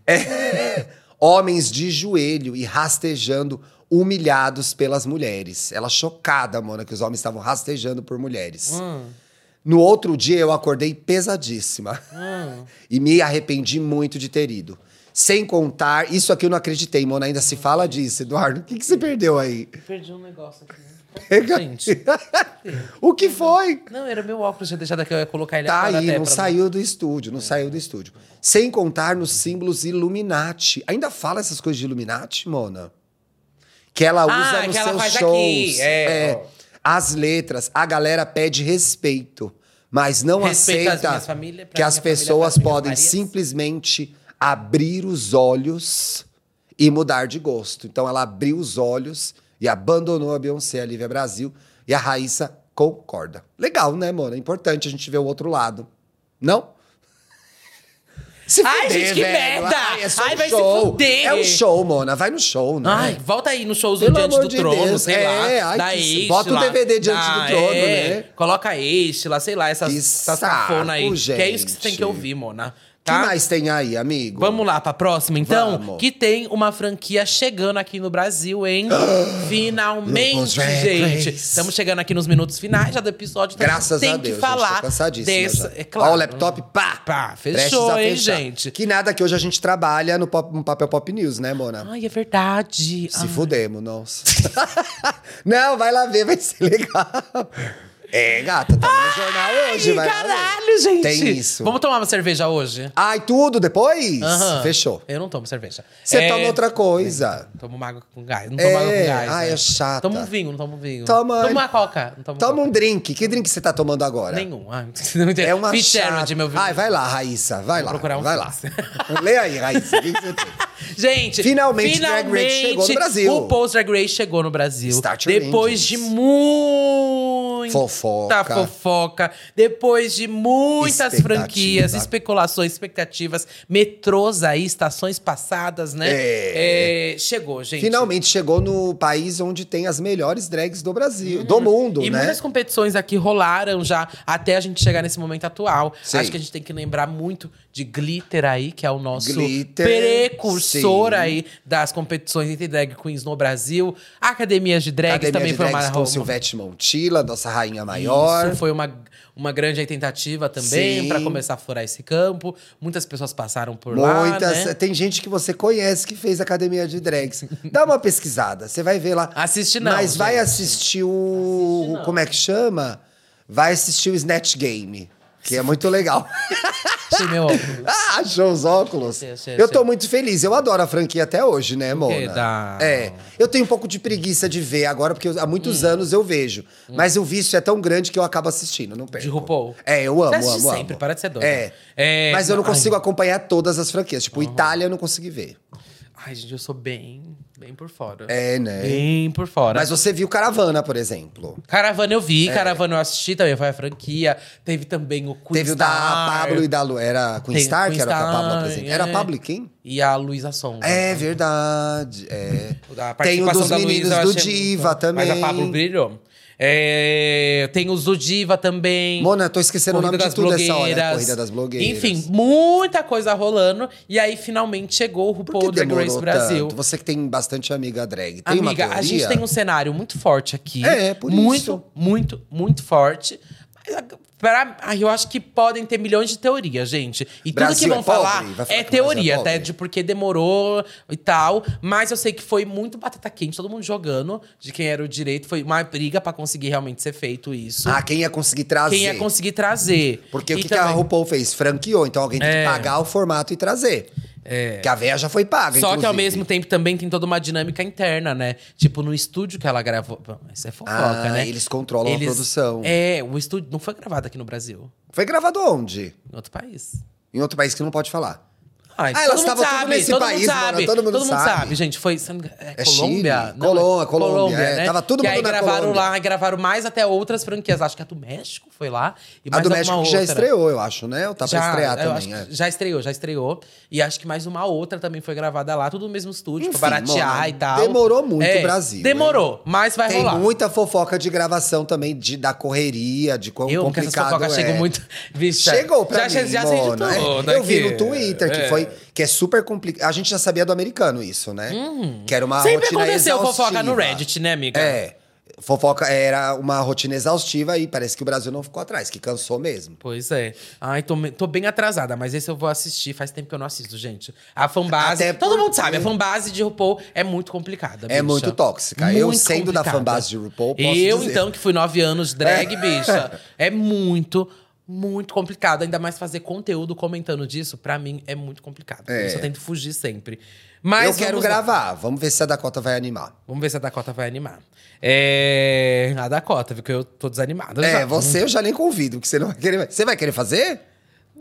É. Homens de joelho e rastejando, humilhados pelas mulheres. Ela chocada, Mona, que os homens estavam rastejando por mulheres. No outro dia, eu acordei pesadíssima. E me arrependi muito de ter ido. Sem contar, isso aqui eu não acreditei, Mona. Ainda se fala disso, Eduardo. O que, que você perdeu aí? Perdi um negócio aqui. Pega- Gente. o que foi? Não, era meu óculos, tinha deixado aqui, eu ia colocar ele Tá aí, até não pra- saiu do estúdio, não saiu do estúdio. Sem contar nos símbolos Illuminati. Ainda fala essas coisas de Illuminati, Mona? Que ela usa Ah, nos que ela seus faz shows. aqui, é, ó. As letras, a galera pede respeito, mas não Respeito aceita família, que as pessoas podem Marias. simplesmente abrir os olhos e mudar de gosto. Então ela abriu os olhos e abandonou a Beyoncé, a Lívia Brasil, e a Raíssa concorda. Legal, né, Mona? É importante a gente ver o outro lado. Não? Se Ai, gente, que merda! Ai, é só Ai, um vai se show. fuder! É um show, Mona. Vai no show, né? Ai, volta aí no show do Pelo Diante do de Trono, Deus, sei é, lá. ai, da Eixe bota o DVD Diante do Trono, é, né? Coloca Eixe lá, sei lá, essas, essas saco, cafonas aí. Que é isso que você tem gente. que ouvir, Mona. O que Tá? mais tem aí, amigo? Vamos lá pra próxima, então? Vamos. Que tem uma franquia chegando aqui no Brasil, hein? Finalmente, gente. Estamos chegando aqui nos minutos finais já do episódio. então Graças tem a que Deus, falar gente, dessa. É claro. Ó, o laptop, pá! Pá, fechou, hein, gente? Que nada que hoje a gente trabalha no, pop- no papel Pop News, né, Mona? Ai, é verdade. Se Ai. fudemos, nossa. Não, vai lá ver, vai ser legal. É, gata, tá no jornal hoje, Ai, vai caralho, gente. Tem isso. Vamos tomar uma cerveja hoje? Ai, tudo depois? Aham. Fechou. Eu não tomo cerveja. Você É, toma outra coisa. Tomo uma água com gás. Não tomo É, água com gás. ai, né? é chata. Tomo um vinho, não tomo vinho. Toma- Tomo uma coca. Não tomo Toma coca. um drink. Que drink você tá tomando agora? Nenhum. Ai, não entendo. É uma Fitzgerald, chata. meu vinho. Ai, vai lá, Raíssa. Vai lá. procurar um vai lá. Fitz. Lê aí, Raíssa. O que, que você tem? Gente, Finalmente, Drag Race chegou no Brasil. O Post Drag Race chegou no Brasil. Start your depois engines. de muita Fofoca. fofoca, depois de muitas franquias, especulações, expectativas, metrôs aí, estações passadas, né? É. É, chegou, gente. Finalmente chegou no país onde tem as melhores drags do Brasil, do mundo, E né? muitas competições aqui rolaram já até a gente chegar nesse momento atual. Sim. Acho que a gente tem que lembrar muito de Glitter aí, que é o nosso Glitter, precursor sim. aí das competições entre drag queens no Brasil. Academias de drags Academia também de uma, com Silvete Montilla, nossa rainha maior. Isso foi uma, uma grande tentativa também para começar a furar esse campo. Muitas pessoas passaram por lá, Muitas. né? Tem gente que você conhece que fez academia de drags. Dá uma pesquisada, você vai ver lá. Assiste não, Mas vai gente. assistir o. Assiste como é que chama? Vai assistir o Snatch Game. Que é muito legal. Achei meu óculos. ah, achou os óculos? Eu tô muito feliz. Eu adoro a franquia até hoje, né? Mona? Dá- É. Eu tenho um pouco de preguiça de ver agora, porque eu- há muitos Hum. anos eu vejo. Mas o vício é tão grande que eu acabo assistindo, não perco. De RuPaul? É, eu amo, Você assiste amo, sempre, amo. para de ser doida. É. É, Mas eu não ai. consigo acompanhar todas as franquias. Tipo, Itália eu não consegui ver. Ai, gente, eu sou bem, bem por fora. É, né? Bem por fora. Mas você viu Caravana, por exemplo. Caravana eu É. vi, Caravana eu assisti também, foi a franquia. Teve também o Queen Teve o da Star. Pablo e da Lu. Era Queen Tem Star, Queen que era o que a Pablo Star, apresentou. é. Era a Pablo e quem? E a Luísa Songa. É verdade. É. Tem o dos meninos do Diva muito- também. Mas a Pablo brilhou. É, tem os do Diva também. Mona, eu tô esquecendo o nome de tudo essa hora. Corrida das blogueiras. Enfim, muita coisa rolando. E aí, finalmente, chegou o RuPaul Drag Race Brasil. tanto? Você que tem bastante amiga drag. Tem uma Amiga, a gente tem um cenário muito forte aqui. É, por muito, isso. Muito, muito forte. Mas, pra, eu acho que podem ter milhões de teorias, gente. E Brasil tudo que vão é falar falar é que o Brasil é teoria, até de porque demorou e tal. Mas eu sei que foi muito batata quente, todo mundo jogando de quem era o direito. Foi uma briga pra conseguir realmente ser feito isso. Ah, quem ia conseguir trazer. quem ia conseguir trazer. Porque E o que, que a também- RuPaul fez? Franqueou. Então alguém tem É. que pagar o formato e trazer. É. Que a véia já foi paga, Só que ao inclusive. mesmo tempo também tem toda uma dinâmica interna, né? Tipo, no estúdio que ela gravou. Bom, Isso é fofoca, Ah, né? eles controlam a produção. É, o estúdio não foi gravado aqui no Brasil, Foi gravado onde? em outro país. em outro país que não pode falar. Ai, Ah, todo elas mundo estavam tudo sabe, nesse todo país, mundo mano, sabe, todo mundo sabe. sabe, gente. Foi é, É Colômbia? Chile? Colô- Colômbia, é. né? Tava todo mundo aí na gravaram Colômbia. lá, e gravaram mais até outras franquias. Acho que a do México foi lá. E A do México que já outra. estreou, eu acho, né? Ou tá pra estrear também, é. Já estreou, já estreou. E acho que mais uma outra também foi gravada lá, tudo no mesmo estúdio, Enfim, pra baratear mano, e tal. demorou muito o Brasil, Demorou, mas vai Tem rolar. muita fofoca de gravação também, de, da correria, de quão Eu, porque essas complicado fofocas é. chegam muito. Bicha, Chegou pra já, mim, já sei de mano, é. tudo Eu vi no Twitter que É. foi que é super complicado. A gente já sabia do americano isso, né? Que era uma Uhum. Sempre rotina aconteceu exaustiva. fofoca no Reddit, né, amiga? É. Fofoca era uma rotina exaustiva e parece que o Brasil não ficou atrás, que cansou mesmo. Pois é. Ai, tô, tô bem atrasada, mas esse eu vou assistir. Faz tempo que eu não assisto, gente. A fanbase. Até Todo mundo porque- sabe, a fanbase de RuPaul é muito complicada. É bicha. muito tóxica. Eu, sendo da complicada. fanbase de RuPaul, posso Eu, dizer. então, que fui nove anos drag, bicha, é muito. Muito complicado, ainda mais fazer conteúdo comentando disso, pra mim é muito complicado. É. eu tento fugir sempre. Mas eu quero gravar. Vamos ver se a Dakota vai animar. Vamos ver se a Dakota vai animar. É. A Dakota, viu que eu tô desanimada. É, já. você eu já nem convido, porque você não vai querer. Você vai querer fazer?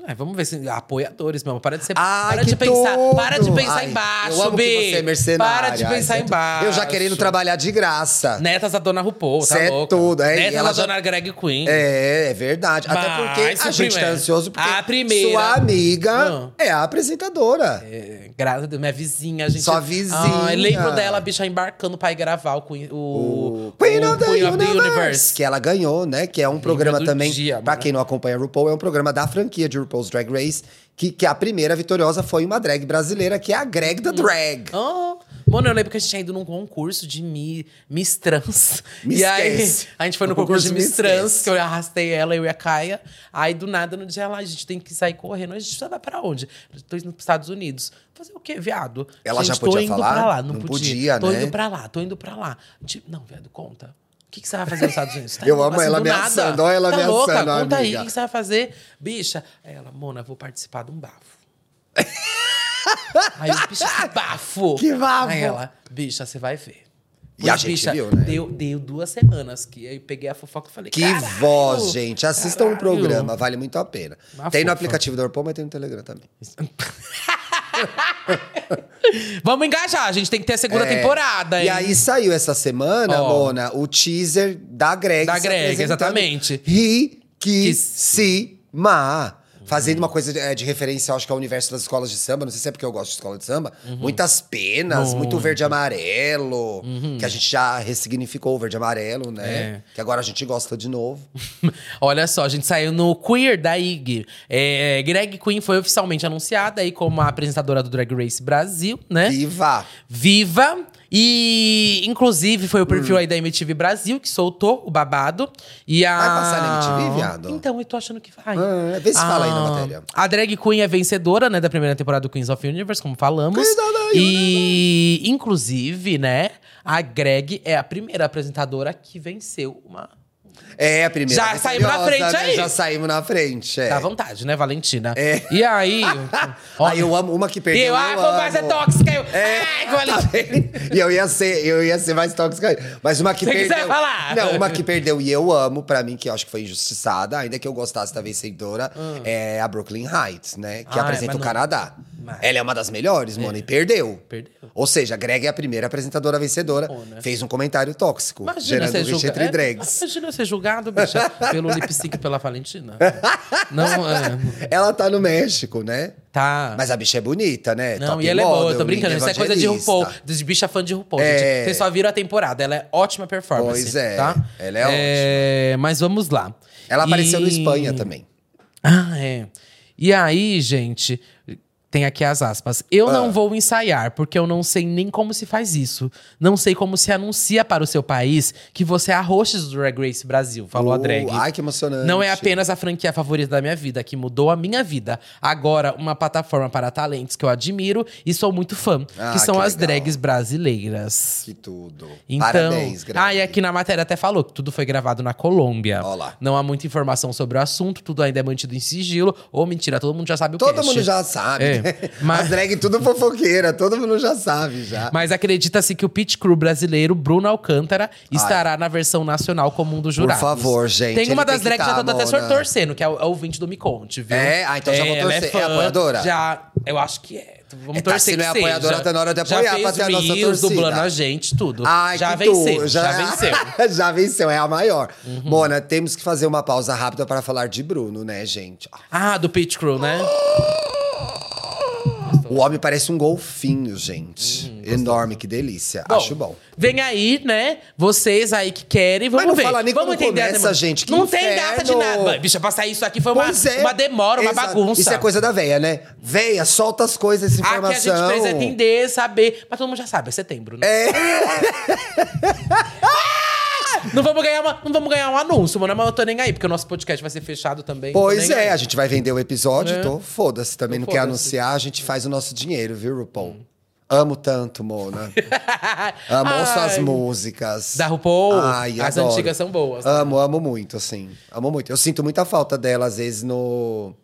É, vamos ver se. Apoiadores mesmo. Para de ser. Ai, para de pensar. Para de pensar Ai, embaixo, eu amo Bi. que você é mercenária. Para de Ai, pensar é tudo. embaixo. Eu já querendo trabalhar de graça. Netas da Dona RuPaul, tá Cê é louca? tudo, é, Netas ela da já- Dona Greg Queen. É, é verdade. Até Mas, porque a gente tá primeiro- ansioso porque a primeira- sua amiga Ah. é a apresentadora. É, graças a Deus, minha vizinha, a gente. Sua vizinha. Ai, lembro dela, a bicha, embarcando pra ir gravar o Queen, o, O Queen, of, the Queen of the Universe, Universe. Que ela ganhou, né? Que é um programa também. dia, pra quem não acompanha RuPaul, é um programa da franquia de RuPaul's Drag Race. Que, que a primeira vitoriosa foi uma drag brasileira, que é a Greg da Drag. Ah, mano, eu lembro que a gente tinha ido num concurso de mi, Miss Trans. Me e aí, a gente foi no O concurso de concurso Miss me Trans, esquece. que eu arrastei ela, eu e a Caia. Aí, do nada, no dia lá, a gente tem que sair correndo. A gente vai pra onde? Tô indo pros Estados Unidos. Fazer o quê, viado? Ela gente, já podia tô indo falar? pra lá. Não, Não podia. podia, Tô né? indo pra lá, tô indo pra lá. Tipo, não, viado, conta. O que, que você vai fazer nos Estados Unidos? Tá Eu amo assim, ela ameaçando, olha ela tá ameaçando, louca? Conta aí, o amiga. que, você vai fazer? Bicha. Aí ela, Mona, vou participar de um bafo. Aí eu, bicha, que bafo! Que bafo! Aí ela, bicha, você vai ver. E a gente bicha, viu, né? Deu, deu duas semanas que aí peguei a fofoca e falei, Que "Caralho, voz, gente. Assistam o caralho." programa, vale muito a pena. Uma tem no fofa. aplicativo do RuPaul, mas tem no Telegram também. Vamos engajar, a gente tem que ter a segunda É. temporada, hein? E aí saiu essa semana, Ó. Mona, o teaser da Greg. Da se Greg, apresentando exatamente. Riquíssima. Fazendo uma coisa de, é, de referência, acho que ao universo das escolas de samba. Não sei se é porque eu gosto de escola de samba. Uhum. Muitas penas, muito verde e amarelo. Que a gente já ressignificou o verde e amarelo, né? É. Que agora a gente gosta de novo. Olha só, a gente saiu no Queer da IG. É, Greg Queen foi oficialmente anunciada aí como a apresentadora do Drag Race Brasil, né? Viva! Viva. E, inclusive, foi o perfil aí da MTV Brasil que soltou o babado. E a... Vai passar na MTV, viado? Então, eu tô achando que vai. Ah, vê se fala aí na Ah, matéria. A drag queen é vencedora, né, da primeira temporada do Queens of Universe, como falamos. E, inclusive, né, a Greg é a primeira apresentadora que venceu uma... É a primeira. Já saímos na frente né? aí. Já saímos na frente. É. Dá vontade, né, Valentina? É. E aí... Aí eu amo uma que perdeu. eu, ah, eu como vai ser amo. tóxica? Eu, É. Ai, Valentina. e eu ia ser, eu ia ser mais tóxica. Mas uma que Você quiser perdeu. falar. Não, uma que perdeu e eu amo, pra mim, que eu acho que foi injustiçada, ainda que eu gostasse da vencedora, é a Brooklyn Heights, né? Que Ah, apresenta mas o não- Canadá. Mas- Ela é uma das melhores, mano, e perdeu. Perdeu. Ou seja, a Greg é a primeira apresentadora vencedora. né? Fez um comentário tóxico, Imagina gerando julga... entre é, drags. imagina ser julgado, bicha, pelo lip sync pela Valentina. Não, é, Ela tá no México, né? tá. Mas a bicha é bonita, né? Não, Top e ela é boa, eu tô model, brincando. Isso é coisa de RuPaul, de bicha fã de RuPaul. É. Gente. Vocês só viram a temporada. Ela é ótima performance. Pois é, Tá? ela é Mas vamos lá. Ela apareceu no E- Espanha também. Ah, é. E aí, gente, tem aqui as aspas. Eu Ah. não vou ensaiar, porque eu não sei nem como se faz isso. Não sei como se anuncia para o seu país que você é a host do Drag Race Brasil, falou a Oh, drag. Ai, que emocionante. Não é apenas a franquia favorita da minha vida, que mudou a minha vida. Agora, uma plataforma para talentos que eu admiro e sou muito fã, Ah, que são que as legal. drags brasileiras. Que tudo. Então, Parabéns, Greg. ah, e aqui na matéria até falou que tudo foi gravado na Colômbia. Ó lá. Não há muita informação sobre o assunto, tudo ainda é mantido em sigilo. Ou mentira, todo mundo já sabe o Todo cast. mundo já sabe. É. Mas- As drag tudo fofoqueira, todo mundo já sabe já. Mas acredita-se que o pit crew brasileiro, Bruno Alcântara, estará na versão nacional como um dos jurados. favor, gente, Tem uma das que drags que já tá, tô até torcendo, que é o, é o 20 do Me Conte, viu? É? Ah, então já vou ela torcer. É fã, apoiadora? Já, eu acho que é. Vamos É, tá, torcer se não é que apoiadora, tá na hora de já apoiar ter a nossa torcida. dublando a gente, tudo. Ai, já que tu- venceu, já, venceu. Uhum. já venceu, é a maior. Mona, temos que fazer uma pausa rápida para falar de Bruno, né, gente? Ah, do Pit Crew, né? O homem parece um golfinho, gente. Enorme, que delícia. Acho bom. Vem aí, né? Vocês aí que querem, vamos não ver. fala nem vamos entender começa, gente, que Não tem inferno. data de nada. Bicha, pra sair isso aqui foi uma, é. uma demora, uma Exato. bagunça. Isso é coisa da véia, né? Véia, solta as coisas, essa Aqui a informação. gente precisa entender, saber. Mas todo mundo já sabe, é setembro, né? É. Não vamos ganhar, uma, não vamos ganhar um anúncio, mano. Mas eu tô nem aí, porque o nosso podcast vai ser fechado também. tô Pois é, aí. a gente vai vender o episódio, É. então foda-se. Também não Então quer foda-se. anunciar, a gente faz o nosso dinheiro, viu, RuPaul? Amo tanto, Mona. Amo Ai. suas músicas. Da RuPaul, Ai, as adoro. antigas são boas. né? Amo, amo muito, assim. Amo muito. Eu sinto muita falta dela, às vezes, no...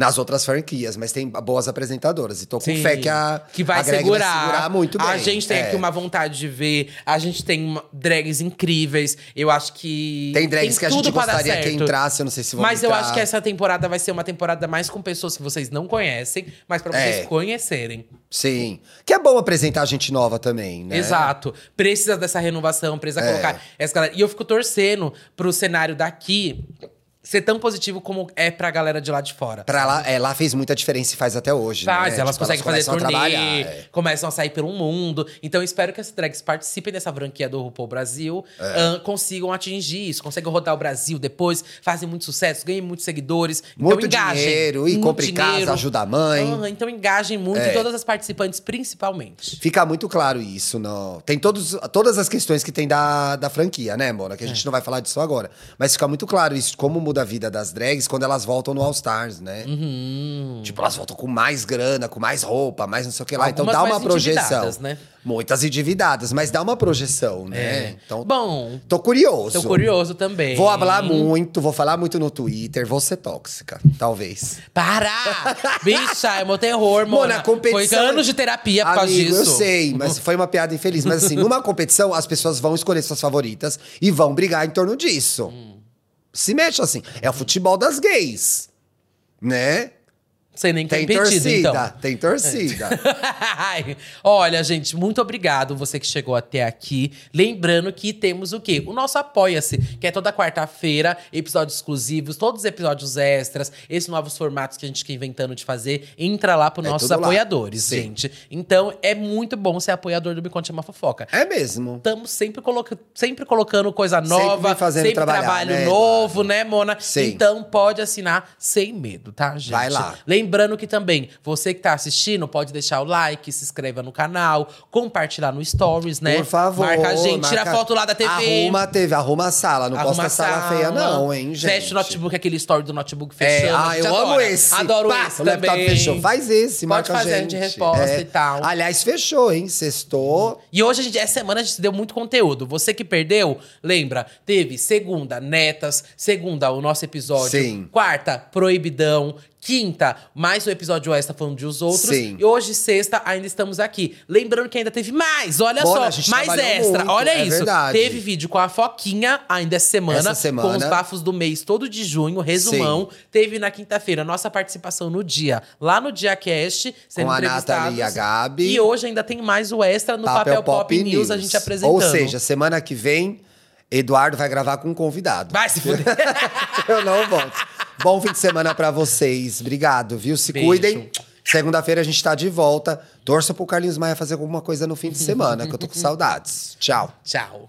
Nas outras franquias, mas tem boas apresentadoras. E tô com Sim, fé que a, que vai a segurar. vai segurar muito bem. A gente tem É. aqui uma vontade de ver. A gente tem uma- drags incríveis. Eu acho que. Tem drags que a gente gostaria que entrasse, eu não sei se vão Mas eu entrar. acho que essa temporada vai ser uma temporada mais com pessoas que vocês não conhecem, mas pra vocês É. conhecerem. Sim. Que é bom apresentar gente nova também, né? Exato. Precisa dessa renovação, precisa É. colocar essa galera. E eu fico torcendo pro cenário daqui ser tão positivo como é pra galera de lá de fora. Pra lá, é, lá fez muita diferença e faz até hoje, Faz, né? elas Tipo, conseguem fazer começam a turnê, trabalhar, é. começam a sair pelo mundo. Então, eu espero que essas drags participem dessa franquia do RuPaul Brasil, É. ahn, consigam atingir isso, consigam rodar o Brasil depois, fazem muito sucesso, ganhem muitos seguidores. Muito então, engajem. dinheiro, e compre casa, ajuda a mãe. Então, engajem muito, É. todas as participantes, principalmente. Fica muito claro isso. No... Tem todos, todas as questões que tem da, da franquia, né, Mona? Que a É. gente não vai falar disso agora. Mas fica muito claro isso, como muda a vida das drags quando elas voltam no All Stars, né? Uhum. Tipo, elas voltam com mais grana, com mais roupa, mais não sei o que lá. então Algumas dá uma projeção. né? Muitas endividadas, mas dá uma projeção, né? É. Então, Bom, tô curioso. tô curioso também. Vou falar muito, vou falar muito no Twitter, vou ser tóxica, talvez. Para! Bicha, é meu terror, mano. Mona, competição. Foi anos de terapia por causa disso. Eu sei, mas foi uma piada infeliz. Mas assim, numa competição, as pessoas vão escolher suas favoritas e vão brigar em torno disso. Hum. Se mexe assim. É o futebol das gays. Né? Sei nem Tem pedido, torcida, então. tem torcida. Ai, Olha, gente, muito obrigado você que chegou até aqui. Lembrando que temos o quê? O nosso Apoia-se, que é toda quarta-feira, episódios exclusivos, todos os episódios extras, esses novos formatos que a gente quer inventando de fazer. Entra lá para É nossos apoiadores, Sim. gente. Então, é muito bom ser apoiador do Me Conte Uma Fofoca. É mesmo. Estamos sempre, coloca sempre colocando coisa nova, me fazendo sempre trabalho né, novo, né, Mona? Sim. Então pode assinar sem medo, tá, gente? Vai lá. Lembrando que também, você que tá assistindo, pode deixar o like, se inscreva no canal, compartilhar no Stories, né? Por favor. Marca a gente, tira marca- foto lá da TV. Arruma a TV, arruma a sala. Não arruma posta a sala feia, não, hein, gente. Fecha o notebook, aquele story do notebook É, fechando. a ah, eu amo adora. esse. Adoro Pá, esse o laptop também. fechou. Faz esse, Pode marca fazer, a a gente. gente reposta É. e tal. Aliás, fechou, hein? Sextou. E hoje, a gente, essa semana, a gente deu muito conteúdo. Você que perdeu, lembra, teve segunda, netas, segunda, o nosso episódio. Sim. Quarta, proibidão. Quinta, mais um episódio extra falando de os outros. Sim. E hoje, sexta, ainda estamos aqui. Lembrando que ainda teve mais, olha Bora, só, mais extra. muito, olha é isso. verdade. Teve vídeo com a Foquinha ainda essa semana, Essa semana. com os bafos do mês todo de junho, resumão. Teve na quinta-feira nossa participação no dia, lá no Dia Cast, sendo Com a. Nathalie e a Gabi. E hoje ainda tem mais o extra no Papel, Pop, News, a gente apresentando. Ou seja, semana que vem, Eduardo vai gravar com um convidado. Vai se fuder. Eu não volto. Bom fim de semana pra vocês. Obrigado, viu? Se Beijo. cuidem. Segunda-feira a gente tá de volta. Torça pro Carlinhos Maia fazer alguma coisa no fim de semana, que eu tô com saudades. Tchau. Tchau.